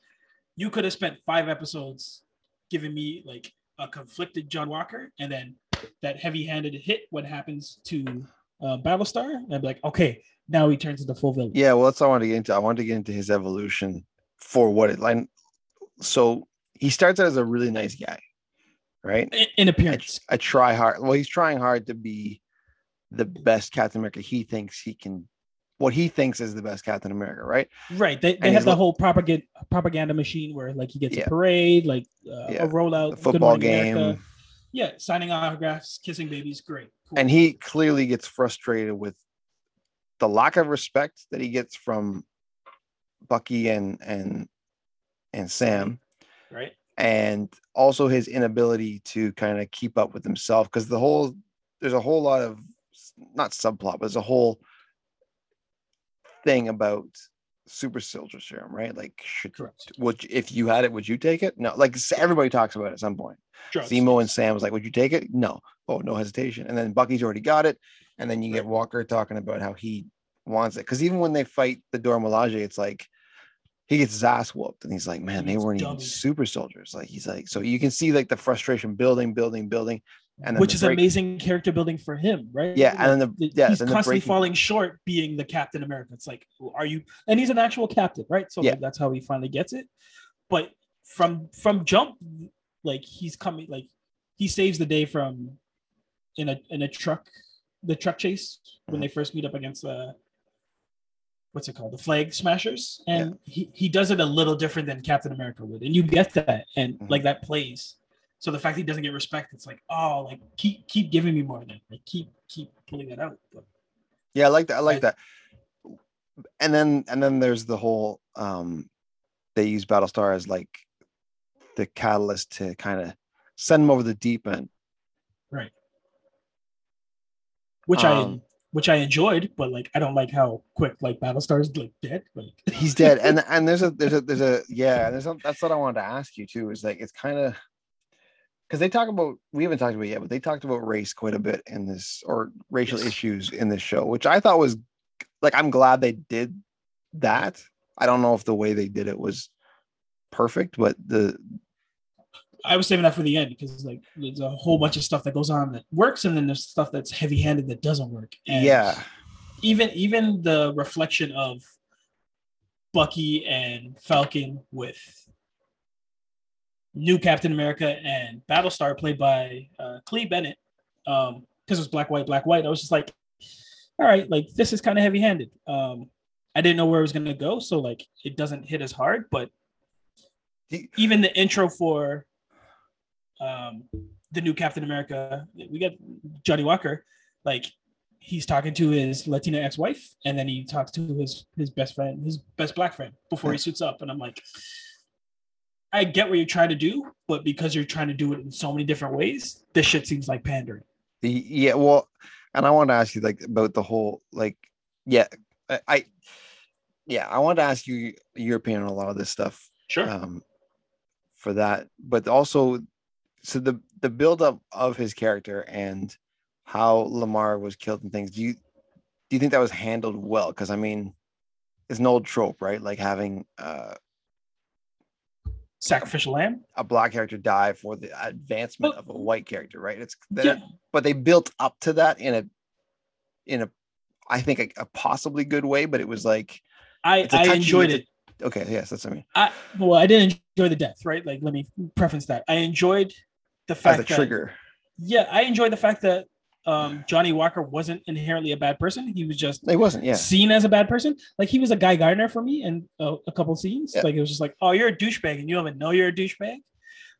you could have spent five episodes giving me like a conflicted John Walker and then that heavy-handed hit what happens to uh, Battlestar. And I'd be like, okay, now he turns into full villain. Yeah, well, that's what I wanted to get into. I wanted to get into his evolution for what it like. So he starts out as a really nice guy, right? In, in appearance. I try hard. Well, he's trying hard to be the best Captain America he thinks he can, what he thinks is the best Captain America, right? Right. They, they have the lo- whole propaganda propaganda machine where like he gets Yeah. a parade, like uh, Yeah. a rollout, The football game. America. Yeah, signing autographs, kissing babies, great. Cool. And he clearly gets frustrated with the lack of respect that he gets from Bucky and and and Sam. right. and also his inability to kind of keep up with himself because the whole there's a whole lot of not subplot but there's a whole thing about super soldier serum right? Like should Correct. would you- if you had it would you take it? No like everybody talks about it at some point. Drugs. Zemo and Sam was like would you take it? No. Oh no hesitation. And then Bucky's already got it. And then you get Walker talking about how he wants it. Because even when they fight the Dora Milaje it's like he gets his ass whooped and he's like man He they weren't even super soldiers. Like he's like so you can see like the frustration building building building and which is break- amazing character building for him, right? Yeah, and then the- yeah, he's constantly breaking- falling short being the Captain America. It's like, are you? And he's an actual captain, right? So Yeah. like, that's how he finally gets it. But from from jump, like he's coming, like he saves the day from in a in a truck, the truck chase when Mm-hmm. they first meet up against the what's it called, the Flag Smashers, and he he does it a little different than Captain America would, and you get that, and Mhm. like that plays. So the fact he doesn't get respect, it's like, oh, like keep keep giving me more of that. Like keep keep pulling that out. But yeah i like that i like I- that and then and then there's the whole um they use battlestar as like the catalyst to kind of send him over the deep end Right. which Um, I which I enjoyed, but like I don't like how quick like Battlestar's like dead. Like he's dead and <laughs> and there's a there's a there's a yeah there's a, that's what i wanted to ask you too is like it's kind of because they talk about we haven't talked about it yet but they talked about race quite a bit in this or racial Yes. issues in this show which i thought was like i'm glad they did that i don't know if the way they did it was perfect but the I was saving that for the end because like there's a whole bunch of stuff that goes on that works, and then there's stuff that's heavy handed that doesn't work. And yeah even even the reflection of Bucky and Falcon with new Captain America and Battlestar played by uh, Clé Bennett um because it was black white black white I was just like all right like this is kind of heavy handed um I didn't know where it was going to go so like it doesn't hit as hard but even the intro for um the new Captain America we got Johnny Walker like he's talking to his Latina ex-wife, and then he talks to his his best friend, his best black friend, before he suits up. And I'm like, I get what you're trying to do, but because you're trying to do it in so many different ways, this shit seems like pandering. Yeah, well, and I want to ask you like about the whole like, yeah, I, I yeah, I want to ask you your opinion on a lot of this stuff Sure. um, for that, but also, so the the buildup of his character and how Lamar was killed and things. Do you do you think that was handled well? Because I mean, it's an old trope, right? Like having uh, Sacrificial lamb. a black character die for the advancement Well- of a white character, right? It's that Yeah. but they built up to that in a in a I think a, a possibly good way, but it was like I, I enjoyed it. okay, yes, that's what I mean. I well, I didn't enjoy the death, right? Like, let me preface that. I enjoyed the As fact a that trigger. yeah, I enjoyed the fact that um, Johnny Walker wasn't inherently a bad person. He was just It wasn't, yeah. seen as a bad person. Like he was a Guy Gardner for me in uh, a couple scenes. Yeah. Like it was just like, oh, you're a douchebag, and you don't even know you're a douchebag.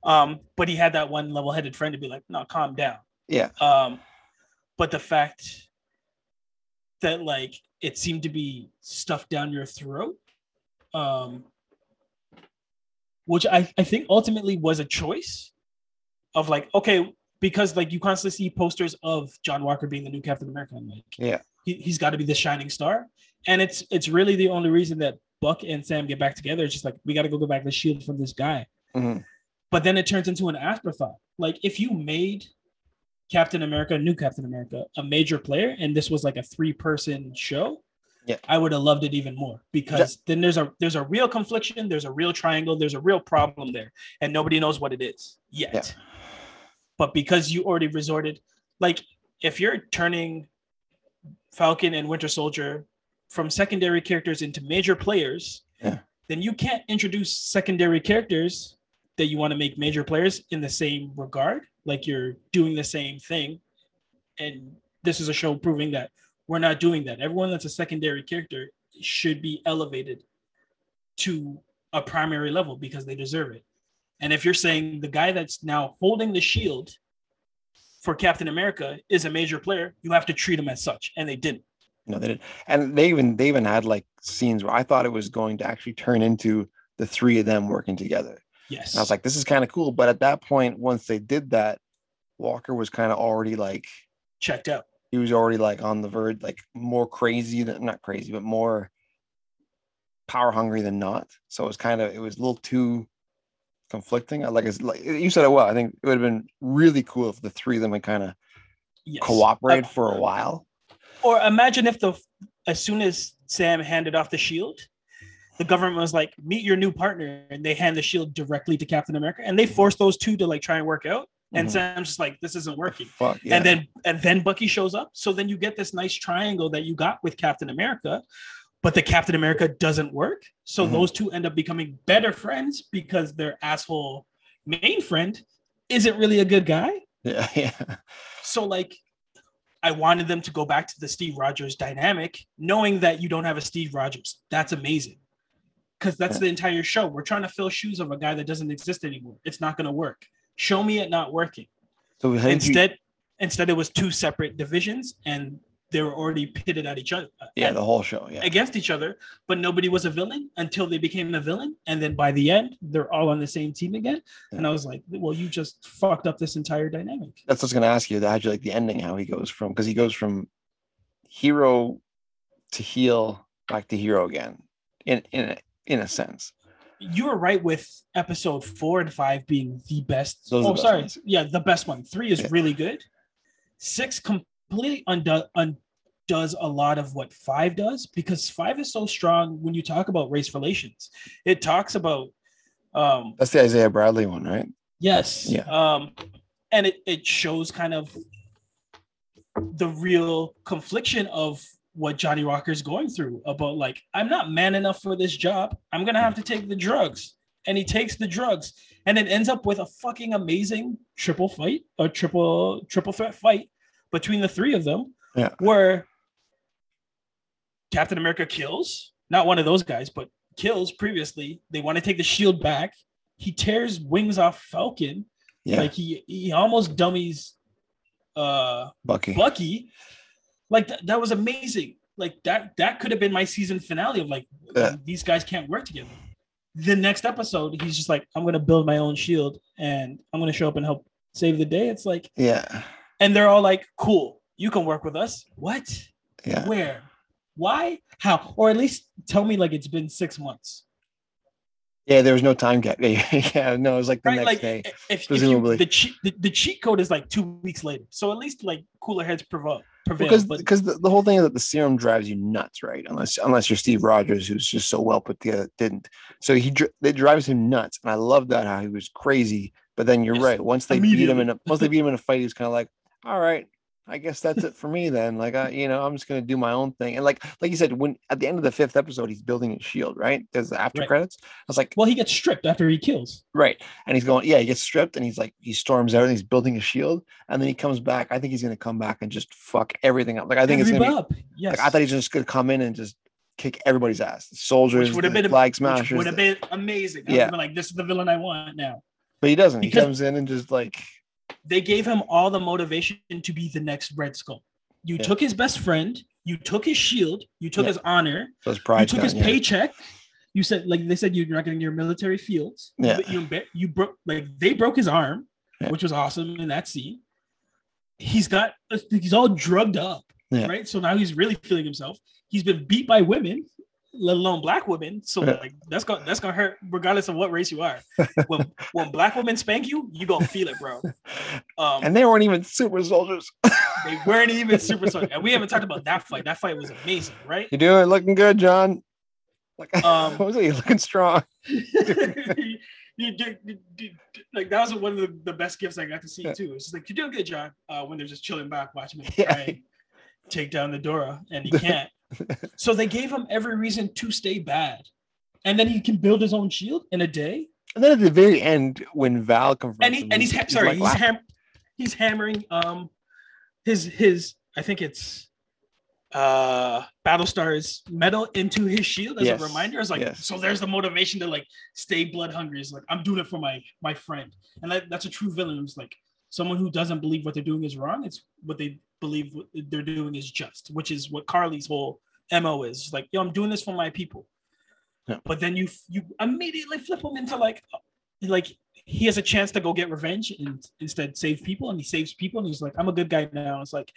Um, but he had that one level-headed friend to be like, no, calm down. Yeah. Um, but the fact that like it seemed to be stuffed down your throat, um, which I, I think ultimately was a choice of like, okay, because like you constantly see posters of John Walker being the new Captain America. I'm like, Yeah. he, he's got to be the shining star. And it's it's really the only reason that Buck and Sam get back together. It's just like we got to go go back the shield from this guy. Mhm. but then it turns into an afterthought. Like if you made Captain America, new Captain America, a major player, and this was like a three-person show, Yeah. I would have loved it even more because then there's a there's a real confliction, there's a real triangle, there's a real problem there, and nobody knows what it is yet. Yeah. But because you already resorted, like if you're turning Falcon and Winter Soldier from secondary characters into major players, Yeah. then you can't introduce secondary characters that you want to make major players in the same regard. Like you're doing the same thing. And this is a show proving that we're not doing that. Everyone that's a secondary character should be elevated to a primary level because they deserve it. And if you're saying the guy that's now holding the shield for Captain America is a major player, you have to treat him as such. And they didn't. No, they didn't. And they even they even had like scenes where I thought it was going to actually turn into the three of them working together. Yes. And I was like, this is kind of cool. But at that point, once they did that, Walker was kind of already like checked out. he was already like on the verge, like more crazy than not crazy, but more power hungry than not. So it was kind of it was a little too conflicting. I like it's like you said it well. I think it would have been really cool if the three of them had kind of Yes. cooperated Uh, for a while. Or imagine if the as soon as Sam handed off the shield, the government was like, "Meet your new partner," and they hand the shield directly to Captain America, and they force those two to like try and work out. And Mhm. Sam's just like, "This isn't working." Fuck yeah. And then and then Bucky shows up. So then you get this nice triangle that you got with Captain America, but the Captain America doesn't work. So Mhm. those two end up becoming better friends because their asshole main friend isn't really a good guy. yeah, <laughs> yeah. So like I wanted them to go back to the Steve Rogers dynamic, knowing that you don't have a Steve Rogers. That's amazing. Because that's Yeah. the entire show. We're trying to fill shoes of a guy that doesn't exist anymore. It's not going to work. Show me it not working. So did you- Instead, instead it was two separate divisions, and they were already pitted at each other, uh, yeah, at- the whole show. Yeah. against each other. But nobody was a villain until they became the villain, and then by the end, they're all on the same team again. And I was like, well, you just fucked up this entire dynamic. That's what I was gonna ask you. How'd you like the ending? How he goes from because he goes from hero to heel back to hero again, in in a, in a sense. you were right with episode four and five being the best. Those oh, the best sorry. ones. Yeah, the best one. Three is Yeah. really good. Six completely undo- undoes a lot of what five does because five is so strong when you talk about race relations. It talks about, um, That's the Isaiah Bradley one, right? yes, Yeah. um, and it, it shows kind of the real confliction of what Johnny Walker's going through about like I'm not man enough for this job. I'm gonna have to take the drugs, and he takes the drugs, and it ends up with a fucking amazing triple fight, a triple triple threat fight between the three of them, Yeah. where Captain America kills not one of those guys, but kills previously. They want to take the shield back. He tears wings off Falcon. Yeah, Like he he almost dummies uh Bucky. Bucky. Like th- that was amazing. Like that that could have been my season finale of like Yeah. these guys can't work together. The next episode, he's just like, I'm gonna build my own shield and I'm gonna show up and help save the day. It's like, Yeah, and they're all like, cool, you can work with us. What? yeah. Where? Why? How? Or at least tell me like it's been six months. Yeah, there was no time gap. <laughs> Yeah, no, it was like the right? next Like day. if, if you, the cheat the, the cheat code is like two weeks later. So at least like cooler heads prevail. prevail Because but because the, the whole thing is that the serum drives you nuts, right? Unless unless you're Steve Rogers, who's just so well put together, didn't. So he it drives him nuts, and I love that how he was crazy. But then you're Yes, right. Once they beat him in a once they beat him in a fight, he's kind of like, all right. I guess that's it for me then. Like, I, you know, I'm just gonna do my own thing. And like, like you said, when at the end of the fifth episode, he's building his shield, right? There's the after Right. credits. I was like, well, he gets stripped after he kills. Right. And he's going, yeah, he gets stripped and he's like, he storms out and he's building a shield. And then he comes back. I think he's going to come back and just fuck everything up. Like, I think it's going to be, up. Yes. like, I thought he's just going to come in and just kick everybody's ass. Soldiers, which would have been flag smashers. would have been amazing. Yeah. Been like this is the villain I want now. but he doesn't. He comes in and just like, They gave him all the motivation to be the next Red Skull. You Yeah. took his best friend. You took his shield. You took Yeah. his honor. so his You took his paycheck. You said like they said you're not getting your military fields. Yeah. You, you, you broke like they broke his arm, which was awesome in that scene. He's got he's all drugged up, right? So now he's really feeling himself. He's been beat by women. Let alone black women. So like that's gonna that's gonna hurt regardless of what race you are. When <laughs> when black women spank you, you gonna feel it, bro. Um, and they weren't even super soldiers. <laughs> they weren't even <laughs> super soldiers, and we haven't talked about that fight. That fight was amazing, right? You doing looking good, John. Like, Um, what was it? You looking strong. you, you, you- you- like that was one of the, the best gifts I got to see too. It's just like you're doing good, John. Uh, when they're just chilling back watching him Yeah. try and take down the Dora, and he can't. So they gave him every reason to stay bad, and then he can build his own shield in a day. And then at the very end, when Val confronts And he him, and he's, ha- sorry, like he's ham- he's hammering um his his I think it's uh Battlestar's metal into his shield as Yes. a reminder. It's like Yes. so there's the motivation to like stay blood hungry. It's like I'm doing it for my my friend. And that, that's a true villain. It's like someone who doesn't believe what they're doing is wrong. It's what they believe what they're doing is just, which is what Karli's whole MO is. It's like, yo, I'm doing this for my people. Yeah. But then you you immediately flip him into like like he has a chance to go get revenge and instead save people and he saves people and he's like, I'm a good guy now. It's like,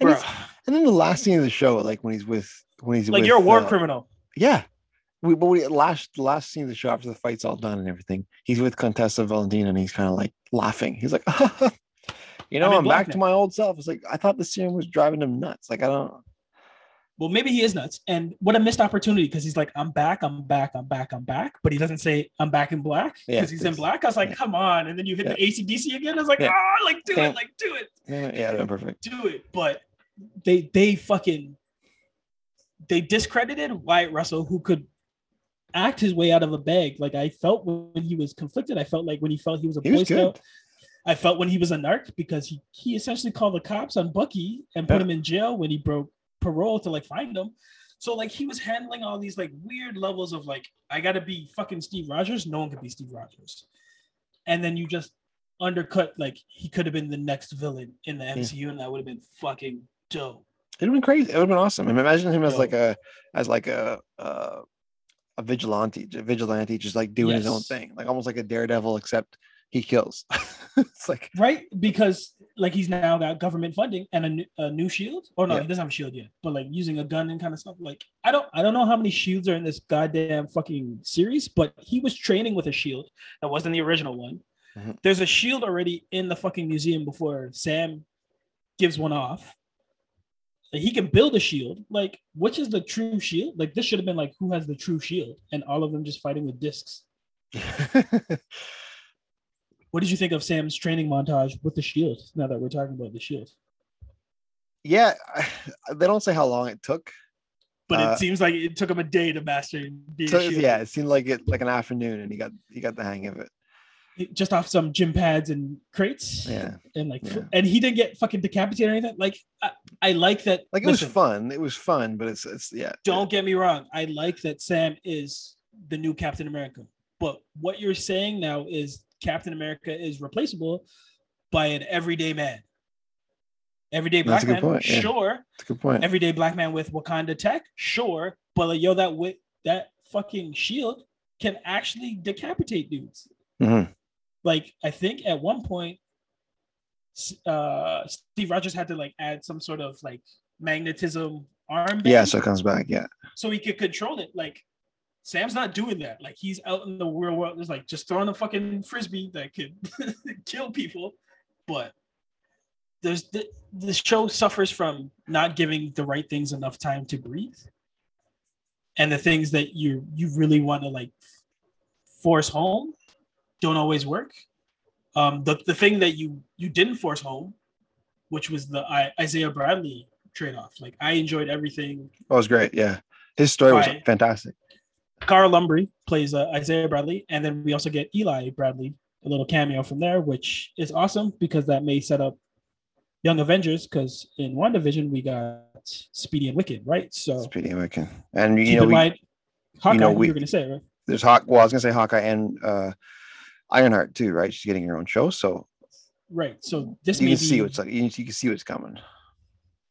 And, it's- and then the last scene of the show, like when he's with when he's like with, you're a war uh, criminal. Yeah. We, but we last last scene of the show after the fight's all done and everything, he's with Contessa Valentina and he's kind of like laughing. He's like, <laughs> you know, I'm, black back to my old self. It's like I thought the serum was driving him nuts. Like I don't. Well, maybe he is nuts. And what a missed opportunity because he's like, I'm back, I'm back, I'm back, I'm back. But he doesn't say I'm back in black Yeah, because he's in black. I was like, yeah. come on. And then you hit the ACDC again. I was like, Yeah. ah, like do Yeah. it, like do it. Yeah, yeah, perfect. do it. But they they fucking they discredited Wyatt Russell, who could act his way out of a bag. Like I felt when he was conflicted. I felt like when he felt he was a He boy was scout. I felt when he was a narc because he he essentially called the cops on Bucky and put Yeah. him in jail when he broke parole to like find him. So like he was handling all these like weird levels of like I gotta be fucking Steve Rogers. No one could be Steve Rogers. And then you just undercut like he could have been the next villain in the MCU, and that would have been fucking dope. It'd been crazy. It would have been awesome. I mean, imagine him as like a as like a uh, a vigilante, a vigilante, just like doing his own thing, like almost like a daredevil, except he kills. <laughs> it's like Right? Because like he's now got government funding and a new, a new shield. Or no, Yeah. he doesn't have a shield yet. But like using a gun and kind of stuff. Like I don't I don't know how many shields are in this goddamn fucking series, but he was training with a shield that wasn't the original one. Mhm. There's a shield already in the fucking museum before Sam gives one off. Like, he can build a shield. Like, which is the true shield? Like, this should have been like, who has the true shield? And all of them just fighting with discs. <laughs> What did you think of Sam's training montage with the shield? Now that we're talking about the shield, yeah, <sighs> they don't say how long it took. but Uh, it seems like it took him a day to master So yeah, it seemed like it like an afternoon, and he got he got the hang of it. just off some gym pads and crates. Yeah, and like, Yeah. and he didn't get fucking decapitated or anything. Like, I, I like that. like it listen, was fun. It was fun, but it's it's yeah. Don't get me wrong. I like that Sam is the new Captain America. But what you're saying now is Captain America is replaceable by an everyday man. Everyday That's black a good man, point, yeah. sure. That's a good point. Everyday black man with Wakanda tech, sure. But like, yo, that with that fucking shield can actually decapitate dudes. Mhm. Like, I think at one point, uh, Steve Rogers had to like add some sort of like magnetism arm. Yeah, so it comes back. Yeah, so he could control it. Like Sam's not doing that. Like he's out in the real world, just like just throwing a fucking frisbee that could <laughs> kill people. But there's the the show suffers from not giving the right things enough time to breathe, and the things that you you really want to like force home don't always work. Um, the the thing that you you didn't force home, which was the I, Isaiah Bradley trade off. Like I enjoyed everything that was great. Yeah, his story was Right. fantastic. Carl Lumbly plays uh, Isaiah Bradley, and then we also get Eli Bradley, a little cameo from there, which is awesome because that may set up Young Avengers. Because in WandaVision we got Speedy and Wiccan, right? So Speedy and Wiccan, and you know we, mind, Hawkeye. know, you we- were gonna say right? there's Hawk. Well, I was gonna say Hawkeye and uh, Ironheart too, right? She's getting her own show, so Right. So this you may can see what's like. You, you can see what's coming.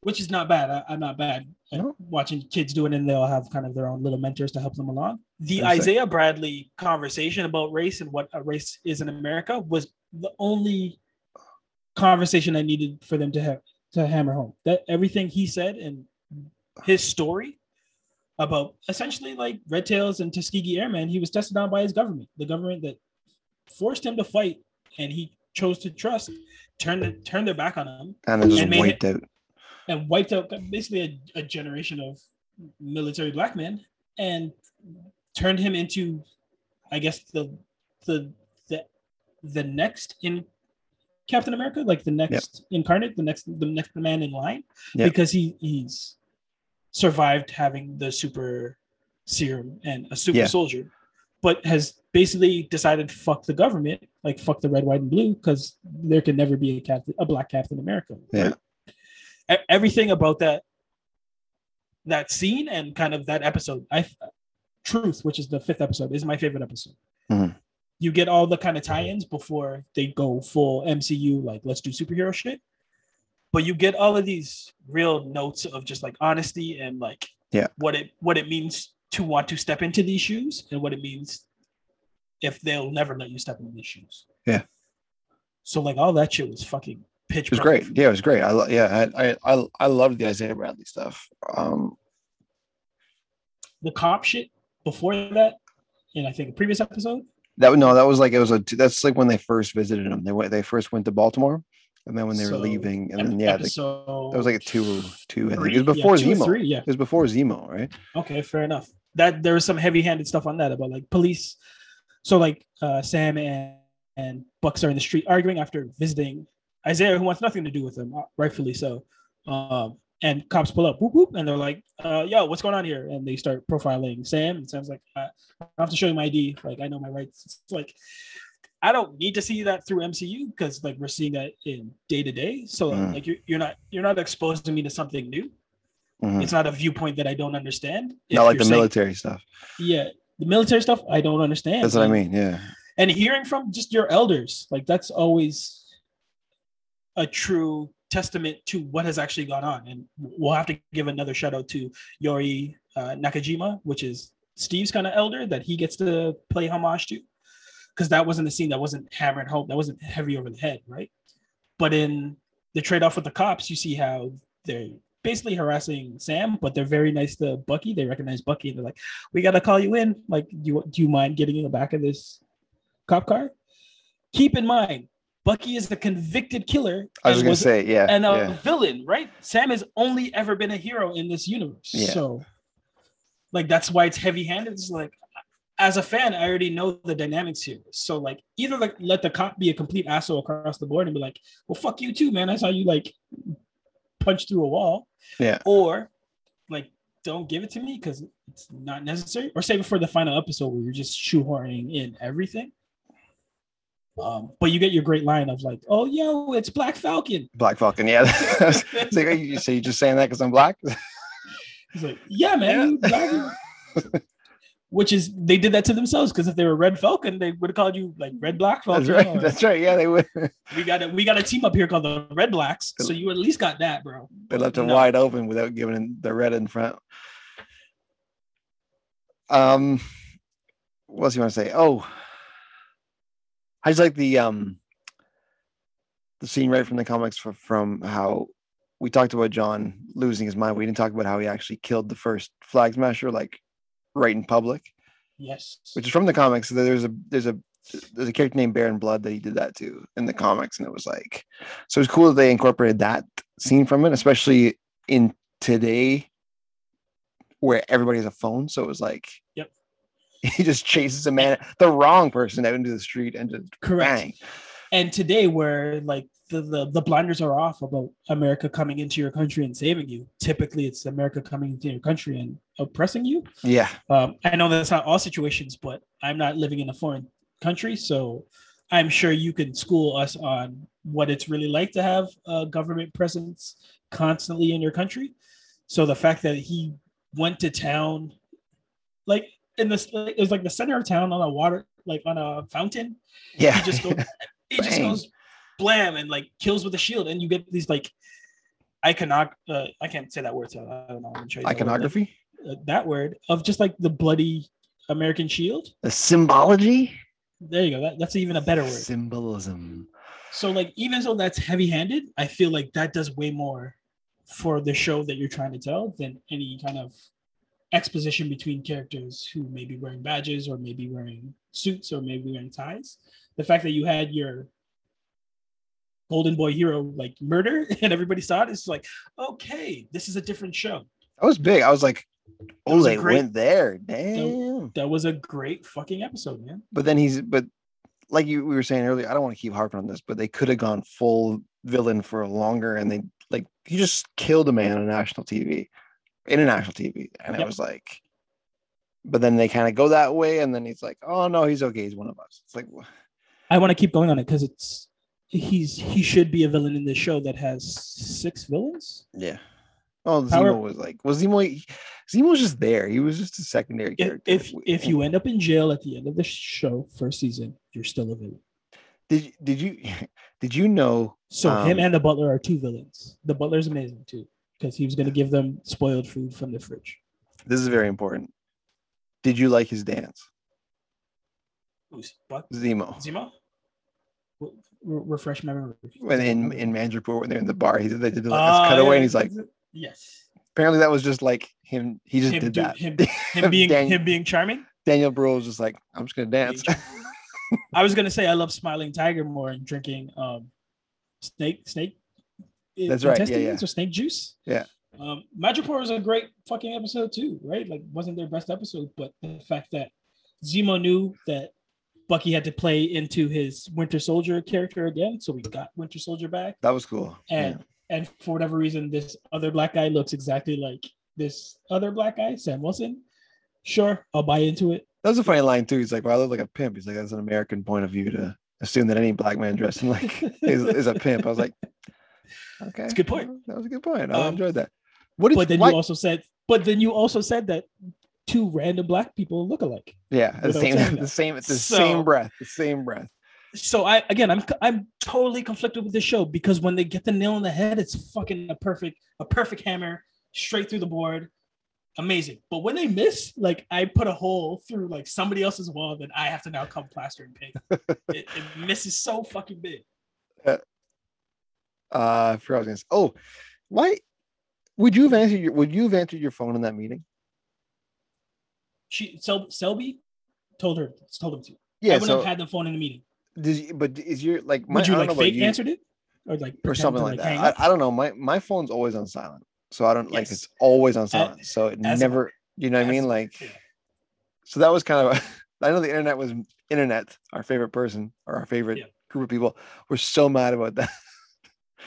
Which is not bad. I, I'm not bad at No. watching kids do it, and they'll have kind of their own little mentors to help them along. The Interesting. Isaiah Bradley conversation about race and what a race is in America was the only conversation I needed for them to have to hammer home. That everything he said and his story about essentially like Red Tails and Tuskegee Airmen. He was tested on by his government, the government that forced him to fight, and he chose to trust. Turned turned their back on him And it just wiped out. And wiped out basically a, a generation of military black men and turned him into, I guess the the the the next in Captain America, like the next incarnate, the next the next man in line, Yep. because he he's survived having the super serum and a super Yeah. soldier, but has basically decided fuck the government, like fuck the red, white, and blue, because there can never be a captain, a black Captain America. Yeah. Everything about that that scene and kind of that episode, I truth, which is the fifth episode, is my favorite episode. Mhm. You get all the kind of tie-ins before they go full MCU, like let's do superhero shit. But you get all of these real notes of just like honesty and like Yeah. what it what it means to want to step into these shoes and what it means if they'll never let you step into these shoes. Yeah. So like all that shit was fucking pitch. It was perfect. great. Yeah, it was great. I yeah, I I I, I loved the Isaiah Bradley stuff. Um, The cop shit before that, in I think a previous episode. that no, that was like it was a that's like when they first visited him. They went they first went to Baltimore, and then when they were leaving, and then yeah, episode that was like a two two. I think it was before yeah, Zemo. Three, yeah. It was before Zemo, right? Okay, fair enough. That there was some heavy-handed stuff on that about like police. So like uh, Sam and and Bucks are in the street arguing after visiting Isaiah, who wants nothing to do with them, uh, rightfully so. Um, and cops pull up, whoop whoop, and they're like, uh, "Yo, what's going on here?" And they start profiling Sam. And Sam's like, "I have to show you my ID. Like, I know my rights." It's like, I don't need to see that through MCU because like we're seeing that in day to day. So Mm. like you're, you're not you're not exposing me to something new. Mhm. It's not a viewpoint that I don't understand. Not like the saying- military stuff. yeah the military stuff i don't understand That's what I mean. Yeah. and hearing from just your elders like that's always a true testament to what has actually gone on and we'll have to give another shout out to yori uh, nakajima which is steve's kind of elder that he gets to play homage to because that wasn't a scene that wasn't hammered home that wasn't heavy over the head right but in the trade-off with the cops you see how they're basically harassing sam but they're very nice to bucky they recognize bucky and they're like we gotta call you in. Like, do you do you mind getting in the back of this cop car? Keep in mind, Bucky is a convicted killer I was gonna say yeah. and a uh, yeah. villain, right? Sam has only ever been a hero in this universe. Yeah. So, like, that's why it's heavy-handed. It's like, as a fan, I already know the dynamics here. So, like, either like let the cop be a complete asshole across the board and be like, "Well, fuck you too, man. I saw you like punch through a wall," Yeah. or like don't give it to me because it's not necessary, or save it for the final episode where you're just shoehorning in everything. Um, but you get your great line of like, "Oh, yo, it's Black Falcon." Black Falcon. Yeah. <laughs> <laughs> it's like, you say you just saying that because I'm black. <laughs> He's like, "Yeah, man, black." Which is they did that to themselves because if they were Red Falcon, they would have called you like Red Black Falcon. That's right. or, That's right. Yeah, they would. we got a we got a team up here called the Red Blacks, so you at least got that, bro. They left it No. wide open without giving the red in front. Um, what else you want to say? Oh, I just like the um the scene right from the comics from, from how we talked about John losing his mind. We didn't talk about how he actually killed the first flag smasher, like right in public, Yes, which is from the comics. There's a there's a there's a character named Baron Blood that he did that to in the comics, and it was like so it's cool that they incorporated that scene from it, especially in today where everybody has a phone. So it was like. <laughs> he just chases a man, the wrong person out into the street and just correct. bang. And today, where like the, the the blinders are off about America coming into your country and saving you, typically it's America coming into your country and oppressing you. Yeah. Um, I know that's not all situations, but I'm not living in a foreign country, so I'm sure you can school us on what it's really like to have a government presence constantly in your country. So the fact that he went to town, like in this, it was like the center of town on a water, like on a fountain. Yeah. He just goes, he just <laughs> goes blam and like kills with a shield, and you get these like iconog. Uh, I can't say that word, so I don't know. I'm gonna try that word. Iconography, Uh, that word of just like the bloody American shield. the symbology, There you go. That, that's even a better word. symbolism. So like even though that's heavy-handed, I feel like that does way more for the show that you're trying to tell than any kind of exposition between characters who may be wearing badges or maybe wearing suits or maybe wearing ties. The fact that you had your golden boy hero like murder <laughs> and everybody saw it, it's like, okay, this is a different show. That was big. I was like, oh, was they great- went there. Damn. That was a great fucking episode, man. But then he's but like you we were saying earlier, I don't want to keep harping on this, but they could have gone full villain for longer and they like he just killed a man on national TV, international TV. And it Yep. was like, but then they kind of go that way, and then he's like, Oh no, he's okay, he's one of us. It's like wh- I want to keep going on it because it's he's he should be a villain in this show that has six villains. yeah. Oh, Power- Zemo was like, was Zemo Zemo was just there. He was just a secondary character. if, if you end up in jail at the end of the show, first season, you're still a villain. did did you <laughs> did you know So him Um, and the butler are two villains. The butler's amazing too because he was going to give them spoiled food from the fridge. this is very important. Did you like his dance? Who's what? Zemo. Zemo? Re- re- refresh my memory. When in in Madripoor when they're in the bar, he did they did like this cutaway, yeah, and he's like, yes, apparently that was just like him. He just him, did that. him, him <laughs> being Dan- him being charming. Daniel Brühl was just like, I'm just gonna dance. <laughs> I was gonna say I love Smiling Tiger more and drinking um snake snake. That's right, yeah, intestines yeah. Or snake juice. Yeah. Um, Madripoor was a great fucking episode too, right? Like, wasn't their best episode, but the fact that Zemo knew that Bucky had to play into his Winter Soldier character again, so we got Winter Soldier back, that was cool. and Yeah. and for whatever reason, this other black guy looks exactly like this other black guy, Sam Wilson. Sure, I'll buy into it. That was a funny line too. He's like, "Well, I look like a pimp." He's like, "That's an American point of view to assume that any black man dressed in like <laughs> is, is a pimp." I was like, "Okay, a good point. That was a good point. I Um, enjoyed that." What did but then why- you also said, but then you also said that two random black people look alike. yeah, the same, <laughs> the same, the So- same breath, the same breath. So I again, I'm I'm totally conflicted with this show because when they get the nail on the head, it's fucking a perfect a perfect hammer straight through the board, amazing. But when they miss, like I put a hole through like somebody else's wall that I have to now come plaster and paint. <laughs> it, it misses so fucking big. Uh, Uh, I forgot what I was gonna say. Oh, why would you have answered your Would you have answered your phone in that meeting? She Sel, Selby told her told him to. Yeah, I wouldn't So, have had the phone in the meeting. did you, but is your like my, Would you like fake you, answered it or like or something to, like hang that? I, I don't know. My my phone's always on silent, so I don't like it's always on silent. so it never. You know what I mean? Like. yeah. so that was kind of a, <laughs> I know the internet was internet, our favorite person or our favorite Yeah. group of people. We're so mad about that. <laughs>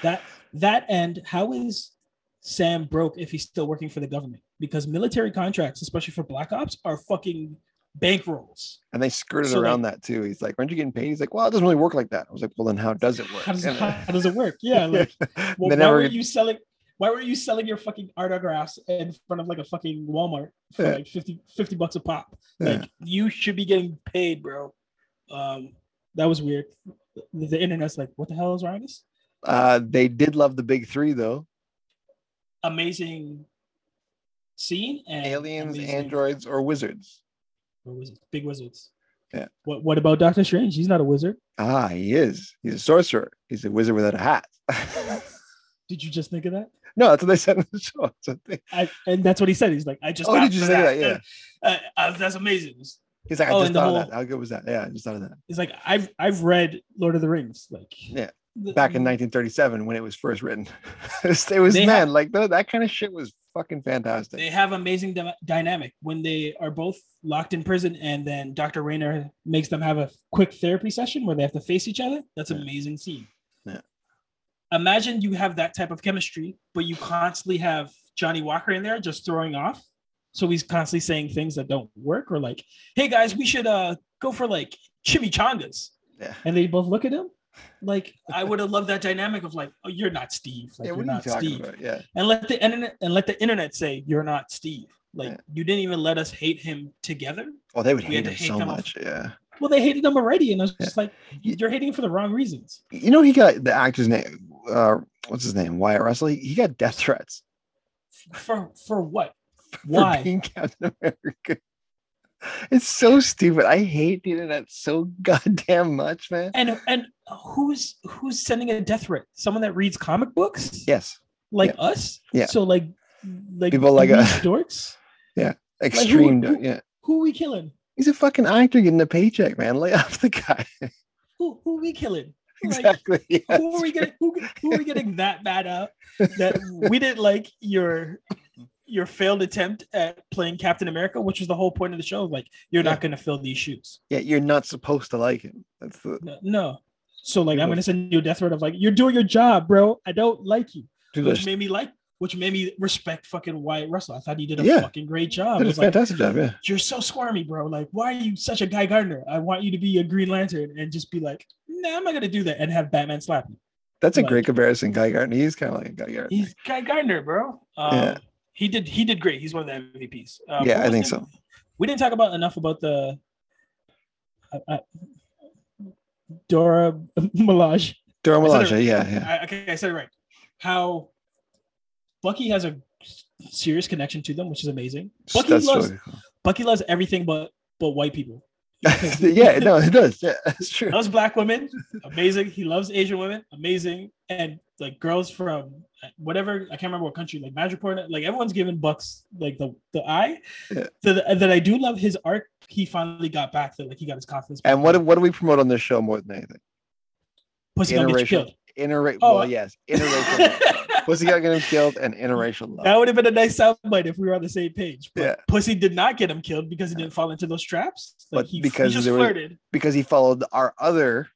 That that end, how is Sam broke if he's still working for the government? Because military contracts, especially for black ops, are fucking bankrolls. And they skirted So, around that too. He's like, Aren't you getting paid? He's like, Well, it doesn't really work like that. I was like, Well, then how does it work? How does, And- how does it work? Yeah, <laughs> like well, why never were you selling? Why were you selling your fucking autographs in front of like a fucking Walmart for Yeah. like 50, 50 bucks a pop? Yeah. Like you should be getting paid, bro. Um, that was weird. The, the internet's like, what the hell is wrong with this? Uh they did love the big three though. Amazing scene and Aliens, amazing- androids, or wizards. or wizards, big wizards. Yeah. What What about Doctor Strange? He's not a wizard. Ah, he is. He's a sorcerer. He's a wizard without a hat. <laughs> Did you just think of that? no, that's what they said in the show. <laughs> That's they- I, and that's what he said. He's like, I just. Oh, did you of say that? Yeah. <laughs> Uh, uh, that's amazing. He's like, I Oh, just thought of that. How good was that? Yeah, I just thought of that. it's like I've I've read Lord of the Rings. Like Yeah. Back in 1937 when it was first written. <laughs> it was, man, have- like tho- that kind of shit was fucking fantastic. They have amazing dy- dynamic when they are both locked in prison, and then Doctor Raynor makes them have a quick therapy session where they have to face each other. That's an Yeah. amazing scene. Yeah. Imagine you have that type of chemistry, but you constantly have Johnny Walker in there just throwing off. So he's constantly saying things that don't work, or like, "Hey guys, we should uh go for like chimichangas," Yeah. and they both look at him. Like I would have loved that dynamic of like, "Oh, you're not Steve. Like yeah, you're are you not Steve." about? Yeah. and let the internet and let the internet say you're not Steve. Like Yeah. you didn't even let us hate him together. Oh, they would We hate him hate so them off. much. Yeah. Well, they hated him already, and I was Yeah. just like, you're hating him for the wrong reasons. You know, he got the actor's name. Uh, what's his name? Wyatt Russell. He, he got death threats For for what? for Why? being Captain America. It's so stupid. I hate the internet so <laughs> goddamn much, man. And and who's who's sending a death threat? Someone that reads comic books, Yes. like us. Yeah. So like like People like us. dorks. Yeah. Extreme. who- yeah. Who are we killing? He's a fucking actor getting a paycheck, man. Lay <laughs> off the guy. Who who are we killing? Like, exactly. yes. who are we getting? Who, who are we getting that bad at? That <laughs> we didn't like your your failed attempt at playing Captain America, which was the whole point of the show. Like you're Yeah. not going to fill these shoes. Yeah, you're not supposed to like him. That's the No, No. So like I'm going to send you a death threat of like you're doing your job, bro. I don't like you, which made me like, which made me respect fucking Wyatt Russell. I thought he did a Yeah. fucking great job. Did a was like, fantastic job. Yeah. you're so squirmy, bro. Like, why are you such a Guy Gardner? I want you to be a Green Lantern and just be like, nah, I'm not gonna do that and have Batman slap you. That's a Like- great comparison. Guy Gardner. He's kind of like a Guy Gardner. He's Guy Gardner, bro. Um, Yeah. He did. He did great. He's one of the MVPs. Uh, Yeah, I think so. We didn't talk about enough about the uh, uh, Dora Milaje. Dora Milaje. it- Yeah, yeah. I, okay, I said it right. How Bucky has a serious connection to them, which is amazing. Bucky That's loves really cool. Bucky loves everything but but white people. <laughs> yeah, no, it does. Yeah, <laughs> that's true. loves black women, amazing. He loves Asian women, amazing, and like girls from whatever I can't remember what country, like Madripoor, like everyone's giving Bucks like the the eye. Yeah. So th- that I do love his arc. He finally got back that like he got his confidence. back. And what do- what do we promote on this show more than anything? pussy gonna get you interracial- killed? Interracial. Oh, well, uh, yes, interracial. <laughs> Pussy got him killed and interracial love. that would have been a nice soundbite if we were on the same page. But Yeah. Pussy did not get him killed because he didn't fall into those traps. Like But he, because he just there was- flirted. because he followed our other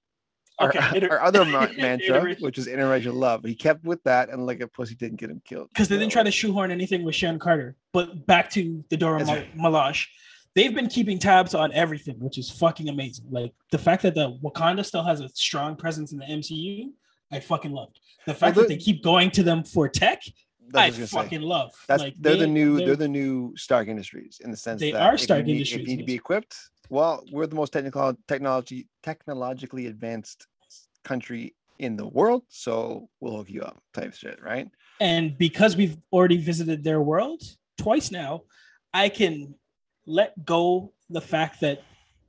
our, inter- our other <laughs> mantra, which is interracial love. He kept with that, and like a pussy didn't get him killed. because they didn't try to shoehorn anything with Sharon Carter. But back to the Dora Mal- right. Milaje, they've been keeping tabs on everything, which is fucking amazing. Like the fact that the Wakanda still has a strong presence in the MCU, I fucking loved. The fact Well, that they keep going to them for tech, I was say. fucking love. That's like they're the new they're, they're- the new Stark Industries in the sense They that are you Stark need- Industries, If you need to be equipped, well, we're the most technical technology technologically advanced country in the world, so we'll hook you up, type shit, right? and because we've already visited their world twice now, I can let go the fact that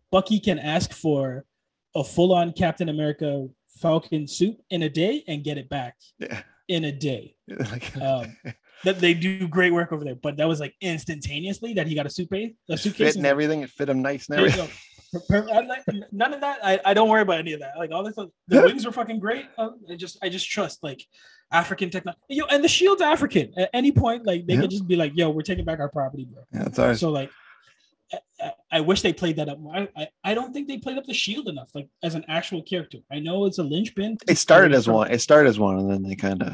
Bucky can ask for a full-on Captain America Falcon suit in a day and get it back Yeah. in a day. <laughs> like, Um, that they do great work over there, but that was like instantaneously that he got a suitcase, a suitcase. fit and everything, it fit him nice and everything. go. Per- per- I like- None of that. I, I don't worry about any of that. Like all this, the <laughs> wings were fucking great. Uh, I just I just trust like African technology. Yo, and the shield's African. At any point, like they Yeah. could just be like, "Yo, we're taking back our property, bro." Yeah, that's ours. So like, I, wish they played that up more. I, I, don't think they played up the shield enough, like as an actual character. I know it's a linchpin. it started as one. It started as one, and then they kind of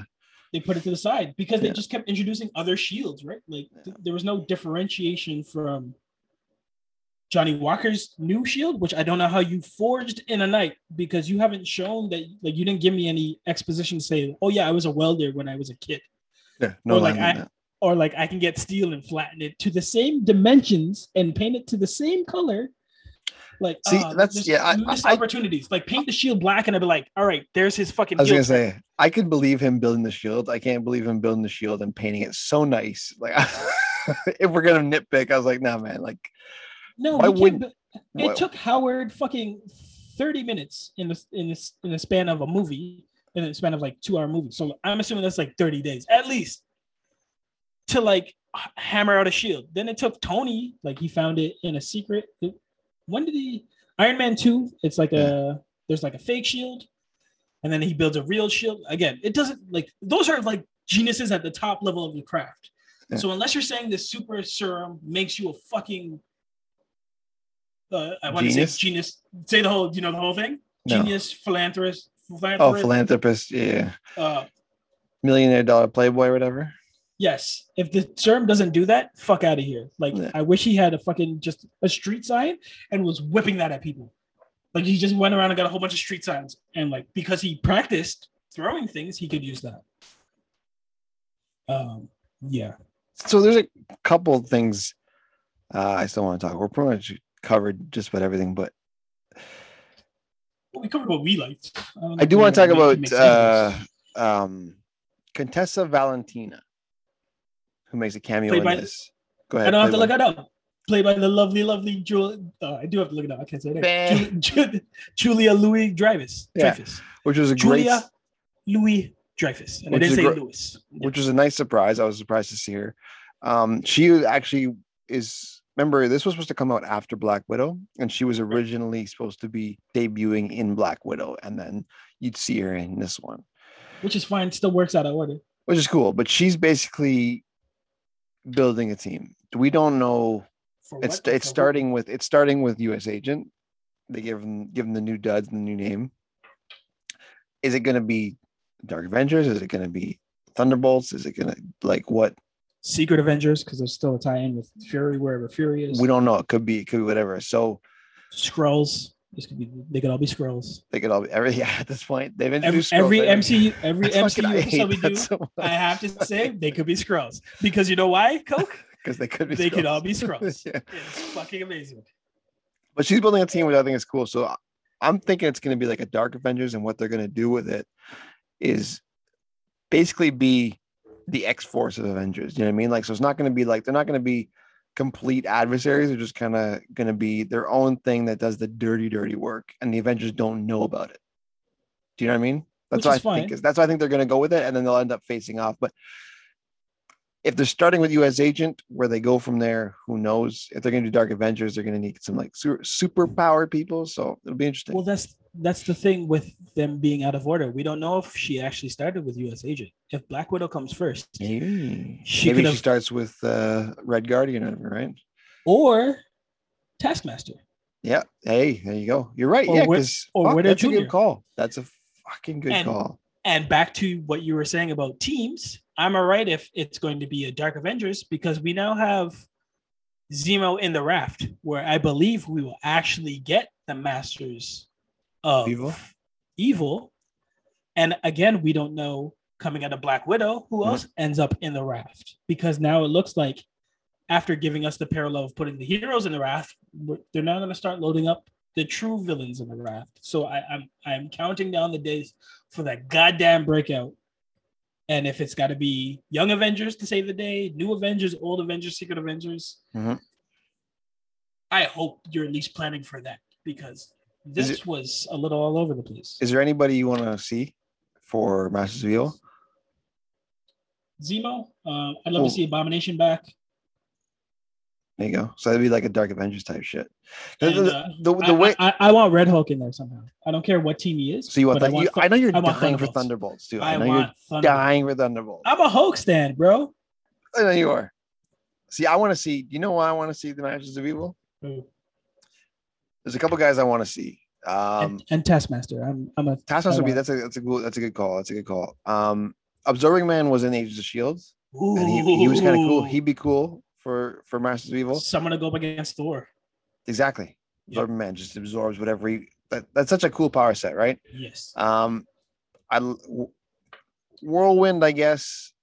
They put it to the side because they just kept introducing other shields, right? Like th- there was no differentiation from Johnny Walker's new shield, which I don't know how you forged in a night because you haven't shown that like you didn't give me any exposition saying, "Oh yeah, I was a welder when I was a kid," yeah, no Or like I-. or like I can get steel and flatten it to the same dimensions and paint it to the same color. Like See, uh, that's- yeah, I- missed I- opportunities. Like paint the shield black, and I'd be like, "All right, there's his fucking." I was gonna trip." say I could believe him building the shield. I can't believe him building the shield and painting it so nice. Like <laughs> if we're gonna nitpick, I was like, nah, man. Like No, Why wouldn't- it why- took Howard fucking 30 minutes in the in this in the span of a movie, in the span of like two hour movie. So I'm assuming that's like 30 days at least to like hammer out a shield. Then it took Tony, like he found it in a secret. when did he Iron Man 2? It's like a there's like a fake shield, and then he builds a real shield. Again, it doesn't like those are like geniuses at the top level of the craft. Yeah. So unless you're saying this super serum makes you a fucking uh, I want to say Genius? genius. Say the whole, you know, the whole thing. No. Genius, philanthropist, oh, philanthropist. philanthropist, yeah, uh, millionaire dollar playboy, whatever. Yes. If the serum doesn't do that, fuck out of here. Like Yeah. I wish he had a fucking just a street sign and was whipping that at people. Like he just went around and got a whole bunch of street signs, and like because he practiced throwing things, he could use that. Um. Yeah. So there's a couple of things uh, I still want to talk. We're pretty much covered just about everything, but Well, we covered what we liked. don't I do want to talk about uh, um, Contessa Valentina, who makes a cameo Played in by- this. Go ahead. I don't have to play look by- it up. Played by the lovely, lovely Julia. Uh, I do have to look it up. I can't say that. Bah. Ju- Ju- Julia Louis Dreyfus. Yeah. Dreyfus. which was a great, Julia Louis Dreyfus. And I Which didn't is say a gr- Louis. which was a nice surprise. I was surprised to see her. Um, she actually is remember this was supposed to come out after Black Widow, and she was originally supposed to be debuting in Black Widow, and then you'd see her in this one, which is fine. Still works out of order. which is cool. But she's basically building a team. We don't know. For It's what? it's For starting with it's starting with U.S. Agent. They give them give him the new duds and the new name. Is it going to be Dark Avengers? Is it going to be Thunderbolts? Is it going to like what? Secret Avengers because there's still a tie-in with Fury wherever Fury is. We don't know. It could be. It could be whatever. So Skrulls. This could be. They could all be Skrulls. they could all be every <laughs> yeah. At this point, they've Every, introduced every like, MCU, every <laughs> MCU I episode we do, so. I have to <laughs> say they could be Skrulls because you know why, Coke? because they could be. They could all be Skrulls. Yeah. It's fucking amazing. But she's building a team, which I think is cool. So I'm thinking it's going to be like a Dark Avengers, and what they're going to do with it is basically be the X Force of Avengers. You know what I mean? Like, so it's not going to be like they're not going to be complete adversaries. They're just kind of going to be their own thing that does the dirty, dirty work, and the Avengers don't know about it. Do you know what I mean? That's Which what I fine. think. Is, that's why I think they're going to go with it, and then they'll end up facing off. But if they're starting with U.S. Agent, where they go from there, who knows? If they're going to do Dark Avengers, they're going to need some like super, powered people. So it'll be interesting. Well, that's that's the thing with them being out of order. We don't know if she actually started with U.S. Agent. If Black Widow comes first, Maybe She Maybe she have- starts with uh, Red Guardian, right? or Taskmaster, Yeah. Hey, there you go. You're right. Or yeah, because or Widow that's a good call. That's a fucking good And- call. and back to what you were saying about teams, I'm all right if it's going to be a Dark Avengers because we now have Zemo in the raft, where I believe we will actually get the Masters of Evil? Evil. And again, we don't know coming out of Black Widow who Mhm. else ends up in the raft because now it looks like after giving us the parallel of putting the heroes in the raft, they're now going to start loading up the true villains in the raft. So I, I'm I'm counting down the days for that goddamn breakout. And if it's got to be Young Avengers to save the day, New Avengers, Old Avengers, Secret Avengers, Mhm. I hope you're at least planning for that because this it- was a little all over the place. Is there anybody you want to see for Masters of Evil? Zemo, uh, I'd love Oh. to see Abomination back. There you go. So that'd be like a Dark Avengers type shit. The, And, the- uh, the- the I, way. I, I want Red Hulk in there somehow. I don't care what team he is. so you want that? I you, Thu- I know you're I want dying for Thunderbolts. Too. I, know want you're Thunderbolts. dying for Thunderbolts. I'm a Hulk stand, bro. I know you are. See, I want to see. You know why I want to see the Masters of Evil? There's a couple guys I want to see. Um, and, and Taskmaster. I'm I'm a Taskmaster would be that's a that's a good that's a good call. That's a good call. Um, Absorbing Man was in Agents of Shield, Ooh, and he, he was kind of cool. He'd be cool for for Masters of Evil. someone to go up against Thor. Exactly. Absorbing Man just absorbs whatever he. That, that's such a cool power set, right? Yes. Um, I Whirlwind, I guess.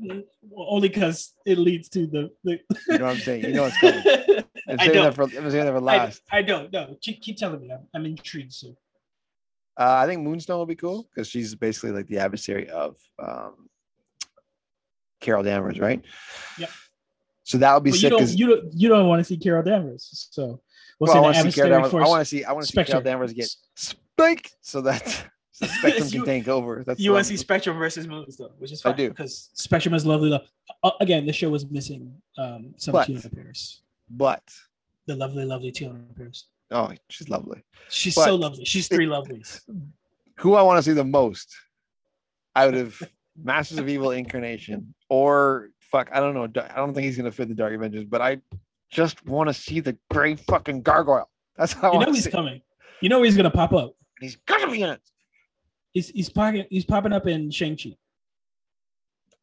Well, only because it leads to the. the... You know what I'm saying? You know what's coming. <laughs> I'm I don't. that for, I'm that for I, last. I don't. No, keep, keep telling me. I'm, I'm intrigued. So Uh, I think Moonstone will be cool because she's basically like the adversary of um, Carol Danvers, right? Yep. So that would be But you sick. don't. You don't. You don't want to see Carol Danvers. So we'll well, I want to see Carol Danvers. I want to see. I want to see Carol Danvers get spanked so that <laughs> so <laughs> Spectrum can You- take over. That's You want to see Spectrum versus Moonstone, which is I do. because Spectrum is lovely. Love. Uh, again, the show was missing um, some But- Teyonah Parris, But the lovely, lovely Teyonah Parris. oh, she's lovely. She's But- so lovely. She's three lovelies. Who I want to see the most out of Masters of Evil Incarnation or fuck, I don't know. I don't think he's gonna fit the Dark Avengers, but I just want to see the great fucking gargoyle. That's how You know he's see. coming. You know he's gonna pop up. He's gonna be in it. He's he's popping he's popping up in Shang Chi.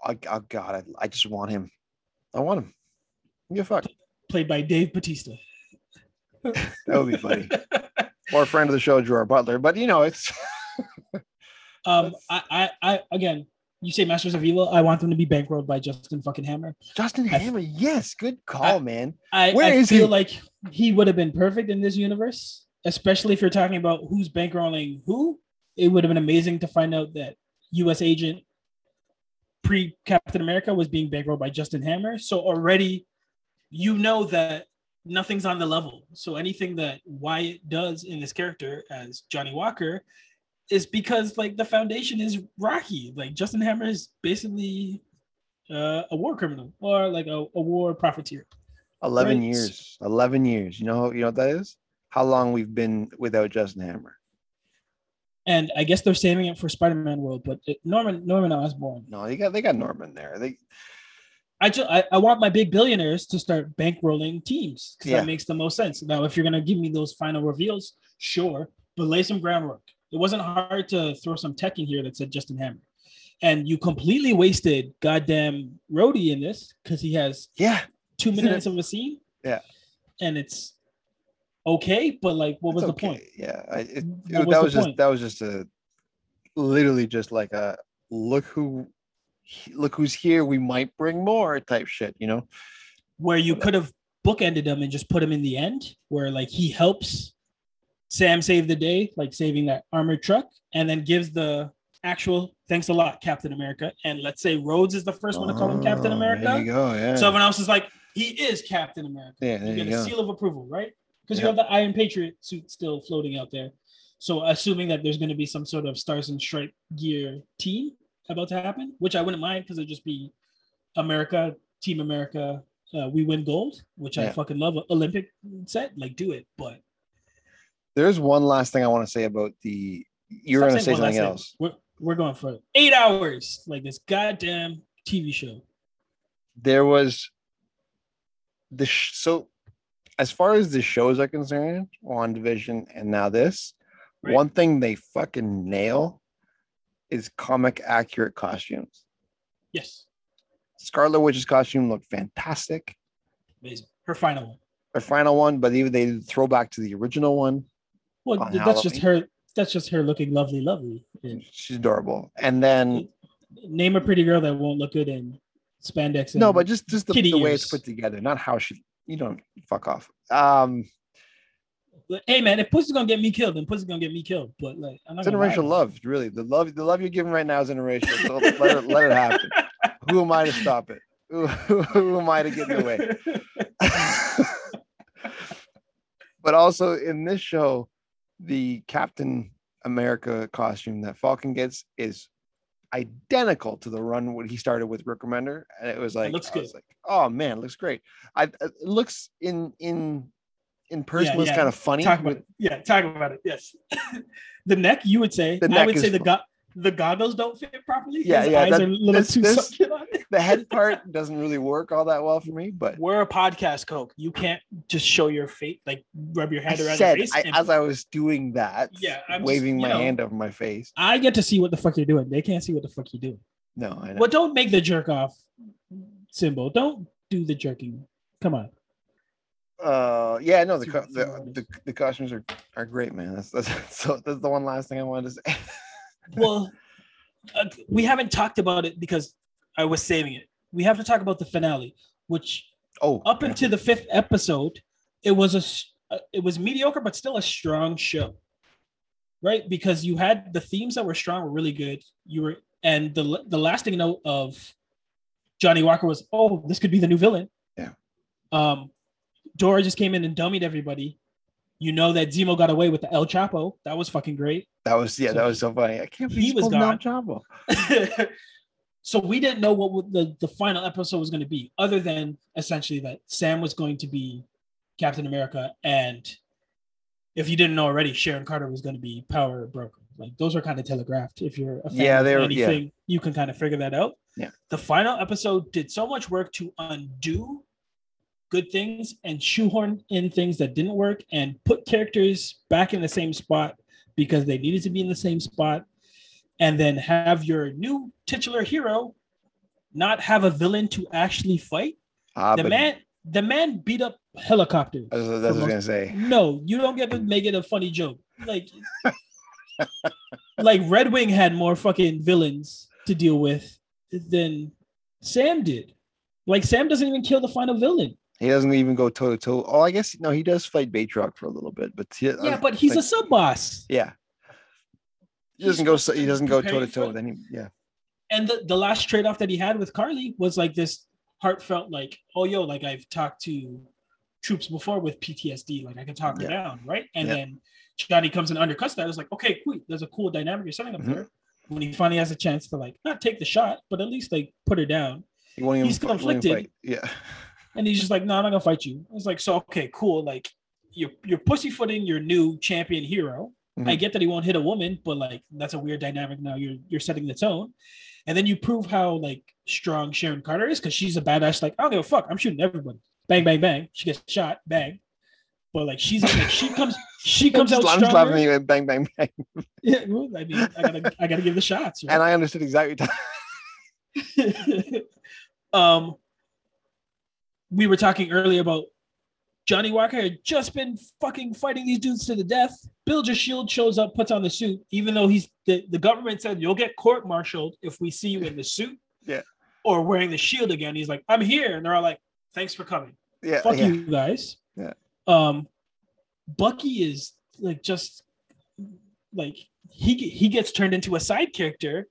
Oh, oh God, I, I just want him. I want him. Give a fuck. played by Dave Bautista. <laughs> That would be funny. or a friend of the show, Gerard Butler. But you know, it's <laughs> Um, <laughs> I, I, I, again, you say Masters of Evil. I want them to be bankrolled by Justin fucking Hammer. Justin I- Hammer. Yes, good call, I- man. I, Where I is feel he? like he would have been perfect in this universe, especially if you're talking about who's bankrolling who. It would have been amazing to find out that U.S. agent pre Captain America was being bankrolled by Justin Hammer. So already, you know that nothing's on the level. So anything that Wyatt does in this character as Johnny Walker is because like the foundation is rocky. Like Justin Hammer is basically uh, a war criminal or like a, a war profiteer. 11 Right. years. 11 years. You know, you know what that is? How long we've been without Justin Hammer. And I guess they're saving it for Spider-Man World, but it, Norman Norman Osborn. No, they got they got Norman there. They I just I, I want my big billionaires to start bankrolling teams because Yeah. that makes the most sense. Now, if you're gonna give me those final reveals, sure, but lay some groundwork. It wasn't hard to throw some tech in here that said Justin Hammer, and you completely wasted goddamn Rhodey in this because he has yeah, two minutes of a scene. Yeah. and it's okay, but like, what was it's the okay. point? Yeah, I, it, it- was that was just point? that was just a literally just like a look who look who's here. We might bring more type shit. You know? Where you could have bookended him and just put him in the end, where like he helps Sam save the day, like saving that armored truck, and then gives the actual thanks a lot, Captain America. And let's say Rhodes is the first one to call him Captain Oh, There you America. go. Yeah. So everyone else is like, he is Captain America. yeah. There you you get a go. seal of approval, right? Because you have the Iron Patriot suit still floating out there. So assuming that there's going to be some sort of Stars and Stripe gear team about to happen, which I wouldn't mind because it'd just be America, Team America, uh, we win gold, which I fucking love. Olympic set, like do it. But There's one last thing I want to say about the. You're going to say saying one last something else. We're we're going for eight hours, like this goddamn TV show. there was the sh- so as far as the shows are concerned, WandaVision and now this, Right. one thing they fucking nail is comic accurate costumes. Yes, Scarlet Witch's costume looked fantastic. amazing. Her final one. Her final one, but even they did throwback to the original one. Well, that's just her. That's just her looking lovely, lovely. She's adorable. And then Name a pretty girl that won't look good in spandex. no, but just just the, the way it's put together, not how she. You don't fuck off. Um, hey man, if pussy's gonna get me killed, then pussy's gonna get me killed. But like, I'm not gonna lie generational about it. love, really. The love, the love you're giving right now is interracial. So let it, let it happen. Who am I to stop it? Who, who, who am I to get in the way? <laughs> <laughs> but also in this show, the Captain America costume that Falcon gets is identical to the run when he started with Rick Remender, and it was like, looks I was good. like, oh man, it looks great. I it looks in in in person Yeah, was yeah. kind of funny. talk about with- it. Yeah, talk about it. Yes, <laughs> the neck. You would say. The I would say the go- the goggles don't fit properly. Yeah, His yeah, Eyes that- are a little this- too this- sunken on it. the head part doesn't really work all that well for me, but We're a podcast, Coke. You can't just show your face, like rub your I hand around said your face. I, and- as I was doing that, Yeah, I'm waving you my know- hand over my face. I get to see what the fuck you're doing. They can't see what the fuck you're doing. No, I know. Well, don't make the jerk off symbol. Don't do the jerking. Come on. Uh, yeah, no, the See co- what- see the, the, the costumes are, are great, man. That's that's <laughs> so that's the one last thing I wanted to say. Well, uh, we haven't talked about it because I was saving it. We have to talk about the finale, which oh, up yeah. until the fifth episode, it was a uh, it was mediocre, but still a strong show, right? Because you had the themes that were strong were really good. You were and the the lasting note of Johnny Walker was, oh, this could be the new villain. Yeah. Um, Dora just came in and dummied everybody. You know that Zemo got away with the El Chapo. That was fucking great. that was yeah, so that was so funny. I can't believe he was gone. Jumbo. <laughs> so we didn't know what the, the final episode was going to be, other than essentially that Sam was going to be Captain America, and if you didn't know already, Sharon Carter was going to be Power Broker. Like those are kind of telegraphed. If you're a fan Yeah, were- yeah. anything, you can kind of figure that out. Yeah. The final episode did so much work to undo good things and shoehorn in things that didn't work and put characters back in the same spot because they needed to be in the same spot. And then have your new titular hero not have a villain to actually fight. Ah, the man the man beat up helicopters that's, that's what I was gonna say. no you don't get to make it a funny joke. Like like red wing had more fucking villains to deal with than sam did. Like sam doesn't even kill the final villain He doesn't even go toe to toe. Oh, I guess no, he does fight Batroc for a little bit, but he, yeah but he's a sub boss yeah. He doesn't go. supposed He doesn't go toe to toe with any. yeah. and the, the last trade-off that he had with Karli was like this heartfelt like oh yo like i've talked to troops before with ptsd like i can talk her down right and Yeah. then johnny comes and undercuts that it's like okay cool there's a cool dynamic you're setting up Mhm. there when he finally has a chance to like not take the shot but at least like put her down He won't even. He's won't conflicted. Yeah. And he's just like, no, I'm not gonna fight you. I was like, so okay, cool. Like you're you're pussyfooting your new champion hero. I Mhm. get that he won't hit a woman, but like that's a weird dynamic now. You're you're setting the tone. And then you prove how like strong Sharon Carter is because she's a badass, like, I don't give a fuck. I'm shooting everybody. Bang, bang, bang. She gets shot, bang. But like she's like she comes she <laughs> comes out I'm just laughing at Bang, bang, bang. Yeah, well, I mean, I gotta I gotta give the shots. right? And I understood exactly. <laughs> um, we were talking earlier about Johnny Walker had just been fucking fighting these dudes to the death. Bill just Shield shows up, puts on the suit, even though he's the, the government said you'll get court martialed if we see you in the suit. Yeah. Or wearing the shield again. He's like, I'm here. And they're all like, thanks for coming. Yeah. Fuck yeah. you guys. Yeah. Um Bucky is like just like he he gets turned into a side character.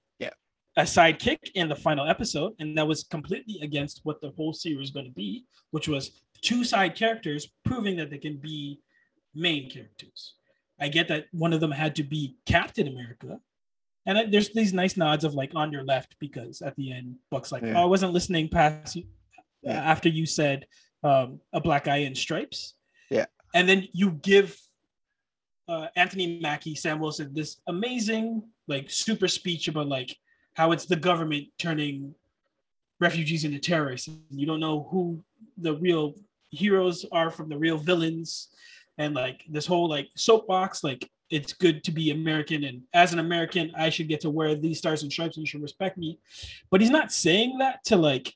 A sidekick in the final episode, and that was completely against what the whole series was going to be, which was two side characters proving that they can be main characters. I get that one of them had to be Captain America. And there's these nice nods of like on your left because at the end, Buck's like, Yeah. oh, I wasn't listening past you Yeah. after you said um, a black guy in stripes. Yeah. And then you give uh, Anthony Mackie, Sam Wilson, this amazing, like, super speech about like how it's the government turning refugees into terrorists. You don't know who the real heroes are from the real villains, and like this whole like soapbox, like it's good to be American, and as an American, I should get to wear these stars and stripes, and you should respect me. But he's not saying that to like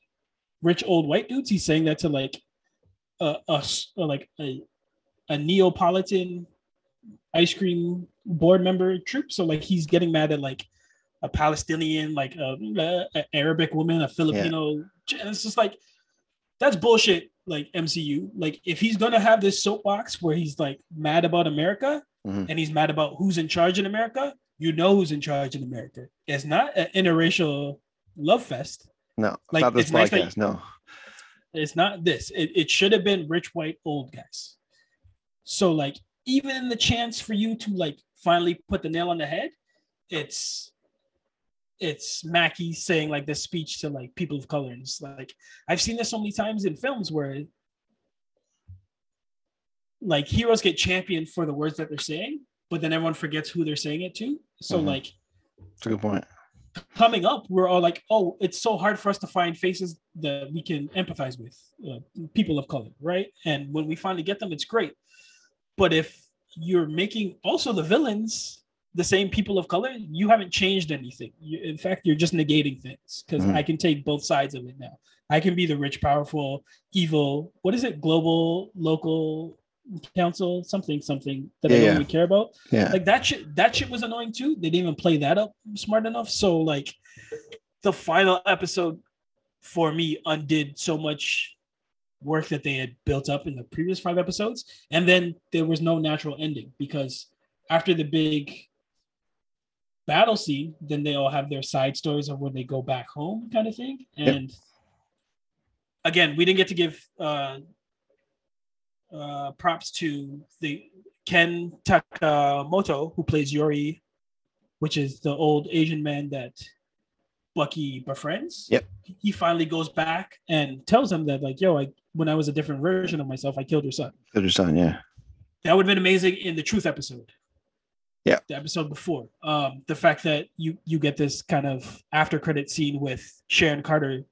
rich old white dudes. He's saying that to like a, a uh, like a, a Neapolitan ice cream board member troop. So like he's getting mad at like a Palestinian, like a, a Arabic woman, a Filipino. And it's just like that's bullshit. Like MCU, like if he's gonna have this soapbox where he's like mad about America Mhm. and he's mad about who's in charge in America, you know who's in charge in America. It's not an interracial love fest. No, Like, not this it's nice podcast. no. It's not this. It, it should have been rich white old guys. So like even the chance for you to like finally put the nail on the head, it's it's Mackie saying like this speech to like people of color. And it's like I've seen this so many times in films where like heroes get championed for the words that they're saying, but then everyone forgets who they're saying it to. So Mhm. like It's a good point. coming up, we're all like, oh, it's so hard for us to find faces that we can empathize with, uh, people of color, right? And when we finally get them, it's great. But if you're making also the villains the same people of color, you haven't changed anything. You, in fact, you're just negating things because Mhm. I can take both sides of it now. I can be the rich, powerful, evil. What is it? Global, local council, something, something that I don't yeah. even care about Yeah. like that shit that shit was annoying too they didn't even play that up smart enough so like the final episode for me undid so much work that they had built up in the previous five episodes and then there was no natural ending because after the big battle scene then they all have their side stories of when they go back home kind of thing Yep. and again we didn't get to give uh uh props to the Ken Takemoto, who plays Yori, which is the old Asian man that Bucky befriends. Yep. He finally goes back and tells him that, like, yo, I when I was a different version of myself, I killed your son. Good son. Yeah. That would have been amazing in the truth episode. Yeah. The episode before. Um, the fact that you you get this kind of after credit scene with Sharon Carter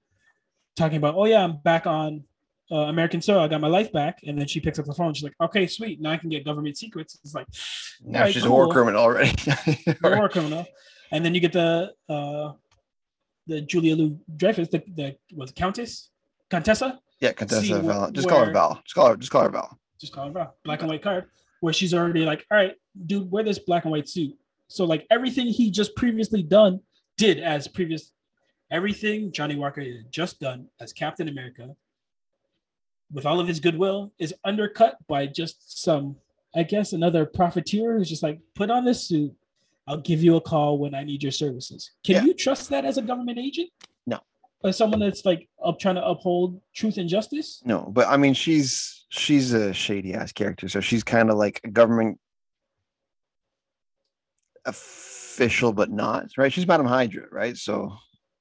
talking about, oh yeah, I'm back on uh, American soil. I got my life back, and then she picks up the phone. She's like, okay, sweet. Now I can get government secrets. It's like Now Alright, she's a war criminal already. <laughs> war criminal, and then you get the uh, the Julia lou Dreyfus, the the was Countess, Contessa, yeah, Contessa Val. Just call her Val. Just call her. Just call her Val. just call her Val, black and white card, where she's already like, all right, dude, wear this black and white suit. So like everything he just previously done did as previous, everything Johnny Walker had just done as Captain America, with all of his goodwill, is undercut by just some, I guess, another profiteer who's just like, put on this suit. I'll give you a call when I need your services. Can Yeah. you trust that as a government agent? No. As someone that's like up trying to uphold truth and justice? No, but I mean, she's she's a shady ass character, so she's kind of like a government official, but not right. She's Madam Hydra, right? So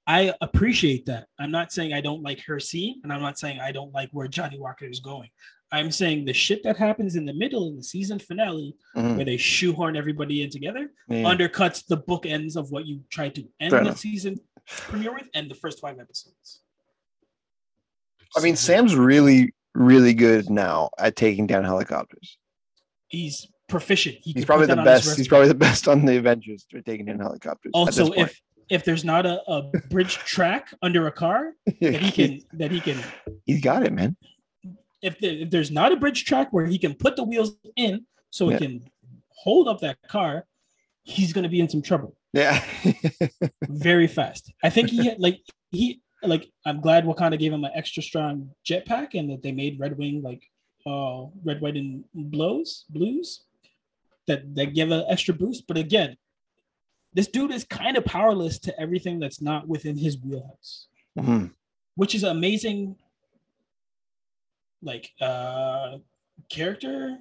I appreciate that. I'm not saying I don't like her scene, and I'm not saying I don't like where Johnny Walker is going. I'm saying the shit that happens in the middle in the season finale, Mhm. where they shoehorn everybody in together, Yeah. undercuts the bookends of what you tried to end Fair the enough. season premiere with and the first five episodes. I mean, So, Sam's really, really good now at taking down helicopters. he's proficient. He He's probably the best. He's probably the best on the Avengers for taking in helicopters. also if if there's not a, a bridge <laughs> track under a car <laughs> that he can that he can he's got it, man. if, there, if there's not a bridge track where he can put the wheels in so Yeah. he can hold up that car he's going to be in some trouble Yeah. <laughs> very fast i think he had, like he like i'm glad wakanda gave him an extra strong jetpack and that they made red wing like uh red white and blows blues that that give an extra boost but again this dude is kind of powerless to everything that's not within his wheelhouse Mhm. which is amazing like uh character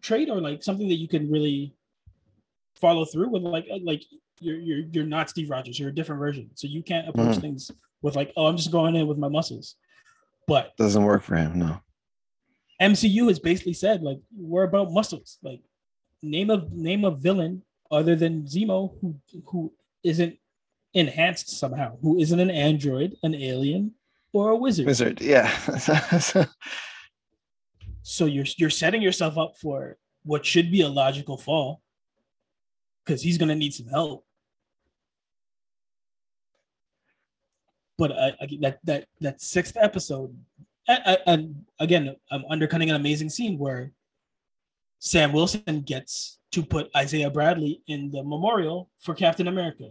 trait or like something that you can really follow through with like uh, like you're you're you're not Steve Rogers you're a different version so you can't approach Mhm. things with like oh I'm just going in with my muscles but Doesn't work for him. No. MCU has basically said like we're about muscles like name a name a villain other than Zemo who who isn't enhanced somehow who isn't an android an alien or a wizard Wizard. Yeah. <laughs> So you're you're setting yourself up for what should be a logical fall because he's gonna need some help. But I, I, that that that sixth episode, I, I, and again, I'm undercutting an amazing scene where Sam Wilson gets to put Isaiah Bradley in the memorial for Captain America.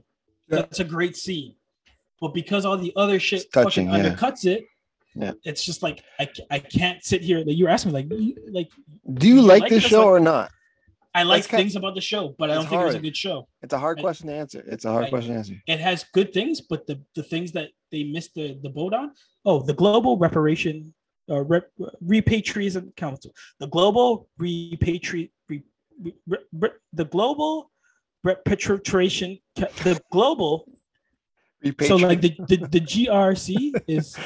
Yeah. That's a great scene. But because all the other shit touching, fucking yeah. undercuts it, Yeah. it's just like I, I can't sit here. Like you were asking me, like you, like Do you You like like this show like- or not? I like kind- things about the show, but I don't It's think it was a good show. It's a hard I- question to answer. It's a hard question to answer. It has good things, but the the things that they missed the the boat on. Oh, the global reparation Uh, rep, repatriation council, the global repatri re, re, re- re- the global repatriation, the global. So like the, the the GRC <laughs> is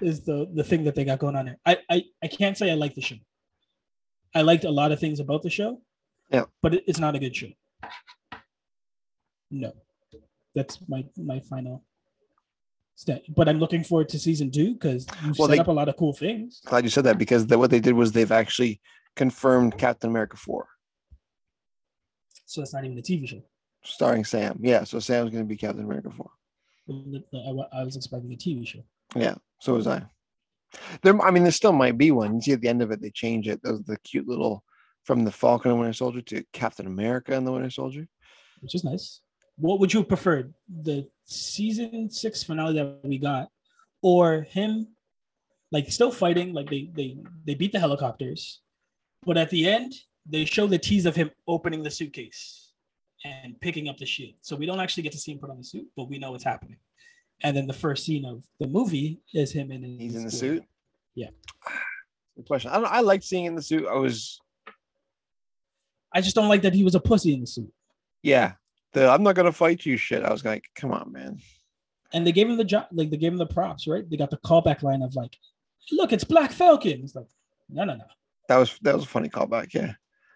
is the the thing that they got going on there. I I I can't say I like the show. I liked a lot of things about the show. Yeah. But it, it's not a good show. No. That's my my final. But I'm looking forward to season two because you've Well, set they- up a lot of cool things. Glad you said that because the, what they did was they've actually confirmed Captain America 4 So that's not even a TV show. starring Sam. Yeah, so Sam's going to be Captain America 4. I, I was expecting a TV show. Yeah, so was I. There, I mean, there still might be one. You see, at the end of it, they change it. Those the cute little from the Falcon and Winter Soldier to Captain America and the Winter Soldier. which is nice. What would you have preferred? The season six finale that we got, or him like still fighting, like they they they beat the helicopters, but at the end they show the tease of him opening the suitcase and picking up the shield. So we don't actually get to see him put on the suit, but we know what's happening. And then the first scene of the movie is him in his He's in the glory. suit. Yeah. <sighs> Good question. I don't. I liked seeing in the suit. I was. I just don't like that he was a pussy in the suit. Yeah. The I'm not gonna fight you shit. I was like, come on, man. And they gave him the job, like they gave him the props, right? They got the callback line of like, "Look, it's Black Falcon." It's like, no, no, no. That was that was a funny callback. Yeah.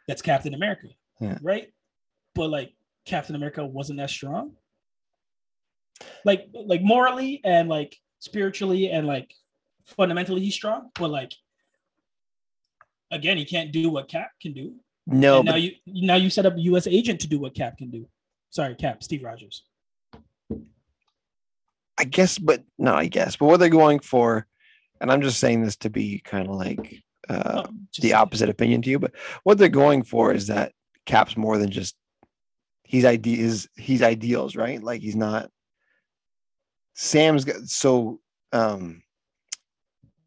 that's Captain America, Yeah. right? But like Captain America wasn't that strong. Like like morally and like spiritually and like fundamentally he's strong, but like again he can't do what Cap can do. No, and now but you now you set up a U.S. agent to do what Cap can do. Sorry, Cap, Steve Rogers. I guess, but no, I guess. But what they're going for, and I'm just saying this to be kind of like uh, Oh, the opposite opinion to you, but what they're going for is that Cap's more than just he's ideas, he's ideals, right? Like he's not. Sam's got so um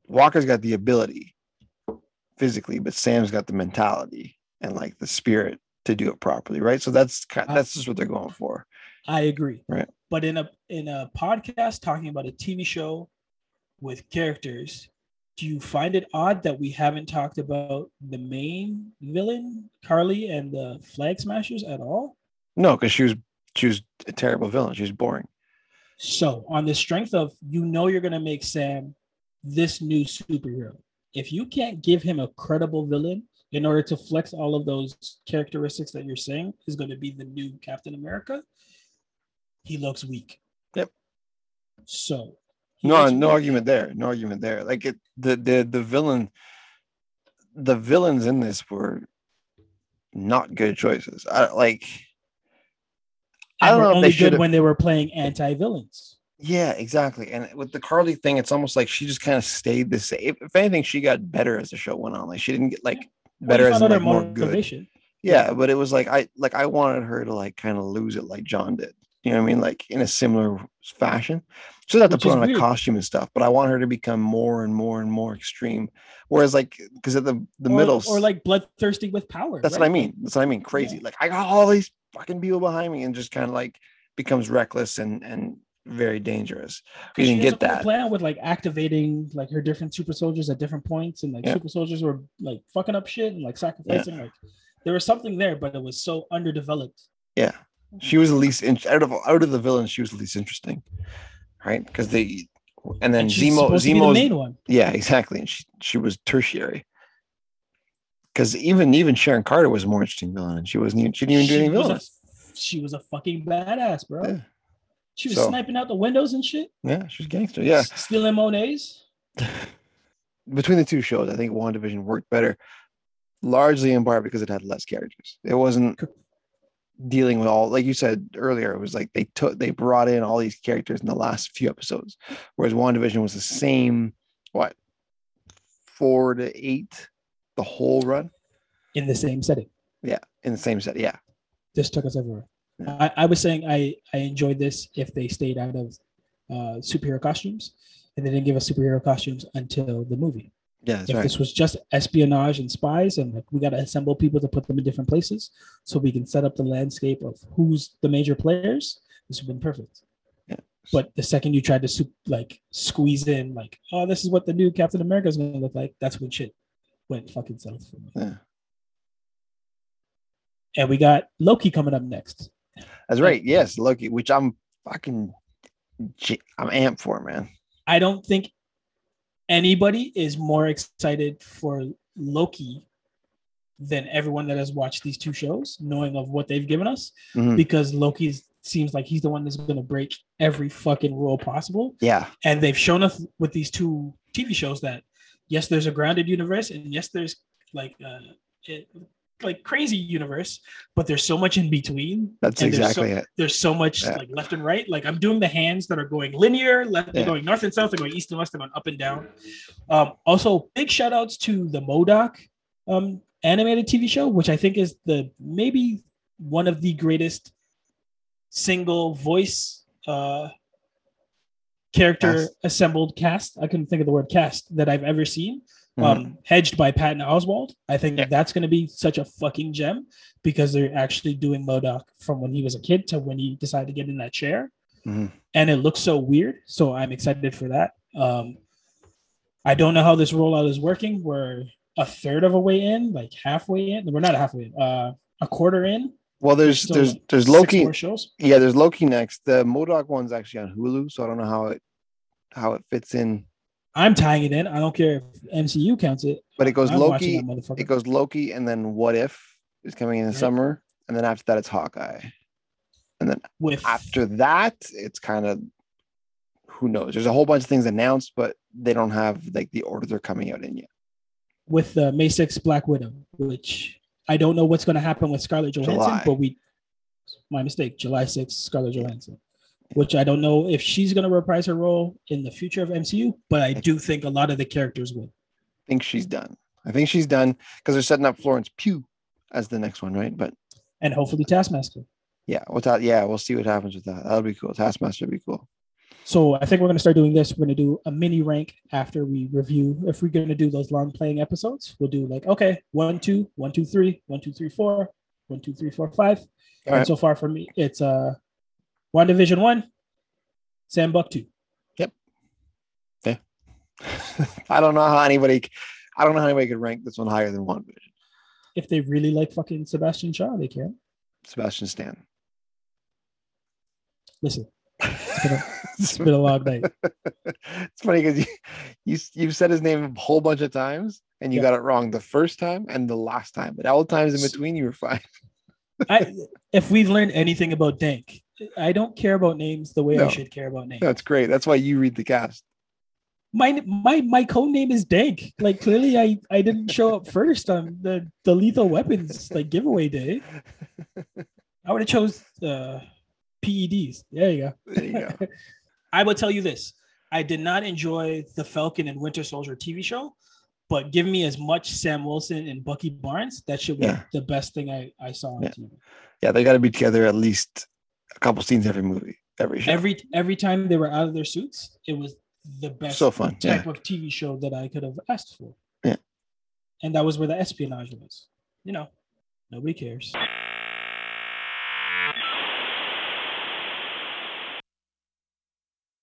Walker's got the ability physically, but Sam's got the mentality and like the spirit to do it properly, right? So that's that's just what they're going for. I agree. Right. But in a in a podcast talking about a TV show with characters, do you find it odd that we haven't talked about the main villain, Karli, and the Flag Smashers at all? No, because she was she was a terrible villain. She was boring. So, on the strength of you know you're going to make Sam this new superhero, if you can't give him a credible villain in order to flex all of those characteristics that you're saying is going to be the new Captain America, he looks weak. Yep. So, no, no argument there. No argument there. Like it, the the the villain, the villains in this were not good choices. I like. I don't know if they should when they were playing anti-villains. Yeah, exactly. And with the Karli thing, it's almost like she just kind of stayed the same. If anything, she got better as the show went on. Like she didn't get like better well, as like, more good. Yeah, but it was like I like I wanted her to like kind of lose it like John did. You know what I mean? Like in a similar fashion. She doesn't have to put on a costume and stuff, but I want her to become more and more and more extreme. Whereas like because at the the or, middle or like bloodthirsty with power. That's right? what I mean. That's what I mean. Crazy. Yeah. Like I got all these fucking people behind me and just kind of like becomes reckless and and very dangerous. We didn't get that plan with like activating like her different super soldiers at different points, and like yeah. super soldiers were like fucking up shit and like sacrificing. Yeah. Like there was something there, but it was so underdeveloped. Yeah, she was the least in- out of out of the villains. She was the least interesting, right? Because they and then and Zemo Zemo the one. Yeah, exactly. And she she was tertiary. Because even even Sharon Carter was a more interesting villain, and she wasn't even she didn't even do any villains. she was a fucking badass, bro. Yeah. She was so, sniping out the windows and shit. Yeah, she was gangster. Yeah, stealing Monets. <laughs> Between the two shows, I think WandaVision worked better, largely in part because it had less characters. It wasn't dealing with all like you said earlier it was like they took they brought in all these characters in the last few episodes whereas WandaVision was the same what four to eight the whole run in the same setting yeah in the same set yeah this took us everywhere yeah. I, I was saying i i enjoyed this if they stayed out of uh superhero costumes and they didn't give us superhero costumes until the movie yeah, if right. this was just espionage and spies, and like we got to assemble people to put them in different places, so we can set up the landscape of who's the major players, this would have been perfect. Yeah. But the second you tried to like squeeze in, like, oh, this is what the new Captain America is going to look like, that's when shit went fucking south for me. Yeah. And we got Loki coming up next. That's right. Yes, Loki, which I'm fucking, I'm amped for, man. I don't think anybody is more excited for Loki than everyone that has watched these two shows, knowing of what they've given us, mm-hmm. because Loki seems like he's the one that's going to break every fucking rule possible. Yeah, and they've shown us with these two TV shows that yes, there's a grounded universe, and yes, there's like uh, it, like crazy universe, but there's so much in between. That's exactly there's so, it. There's so much yeah. like left and right. Like I'm doing the hands that are going linear, left yeah. they're going north and south, they're going east and west, they're going up and down. Um, also, big shout outs to the MODOK um, animated TV show, which I think is the maybe one of the greatest single voice uh, character cast. assembled cast. I couldn't think of the word cast that I've ever seen mm-hmm. um, hedged by Patton Oswalt. I think yeah. that's going to be such a fucking gem because they're actually doing MODOK from when he was a kid to when he decided to get in that chair. Mm-hmm. And it looks so weird. So I'm excited for that. Um, I don't know how this rollout is working. We're a third of a way in, like halfway in. We're not halfway in, uh, a quarter in. Well, there's there's like there's Loki. Yeah, there's Loki next. The MODOK one's actually on Hulu, so I don't know how it how it fits in I'm tying it in. I don't care if MCU counts it. But it goes I'm Loki. It goes Loki, and then What If is coming in the summer, and then after that it's Hawkeye, and then with after that it's kind of who knows. There's a whole bunch of things announced, but they don't have like the order they're coming out in yet. With uh, May 6th Black Widow, which I don't know what's going to happen with Scarlett Johansson, July. but we my mistake. July 6th, Scarlett Johansson which I don't know if she's going to reprise her role in the future of MCU, but I do think a lot of the characters will. I think she's done. I think she's done because they're setting up Florence Pugh as the next one, right? But and hopefully Taskmaster. Yeah, without yeah, we'll see what happens with that. That'll be cool. Taskmaster would be cool. So I think we're going to start doing this. We're going to do a mini rank after we review. If we're going to do those long playing episodes, we'll do like okay, one, two, one, two, three, one, two, three, four, one, two, three, four, five. All and right. so far for me, it's uh WandaVision one, Sam Buck two. Yep. Yeah. <laughs> I don't know how anybody. I don't know how anybody could rank this one higher than WandaVision. If they really like fucking Sebastian Shaw, they can. Sebastian Stan. Listen, It's been a, <laughs> it's been a long night. <laughs> it's funny because you, you you've said his name a whole bunch of times and you Yeah. got it wrong the first time and the last time, but all the times in between you were fine. I, if we've learned anything about Dank, I don't care about names the way I should care about names. That's great. That's why you read the cast. my my my code name is Dank. Like clearly, I I didn't show up <laughs> first on the the lethal weapons like giveaway day. <laughs> I would have chose uh, PEDs. There you go. There you go. <laughs> I will tell you this: I did not enjoy the Falcon and Winter Soldier TV show, but give me as much Sam Wilson and Bucky Barnes. That should be Yeah. the best thing I I saw on Yeah. TV. yeah, they got to be together at least a couple scenes every movie, every show. Every every time they were out of their suits, it was the best so fun. Yeah. type of TV show that I could have asked for. Yeah. And that was where the espionage was. You know, nobody cares.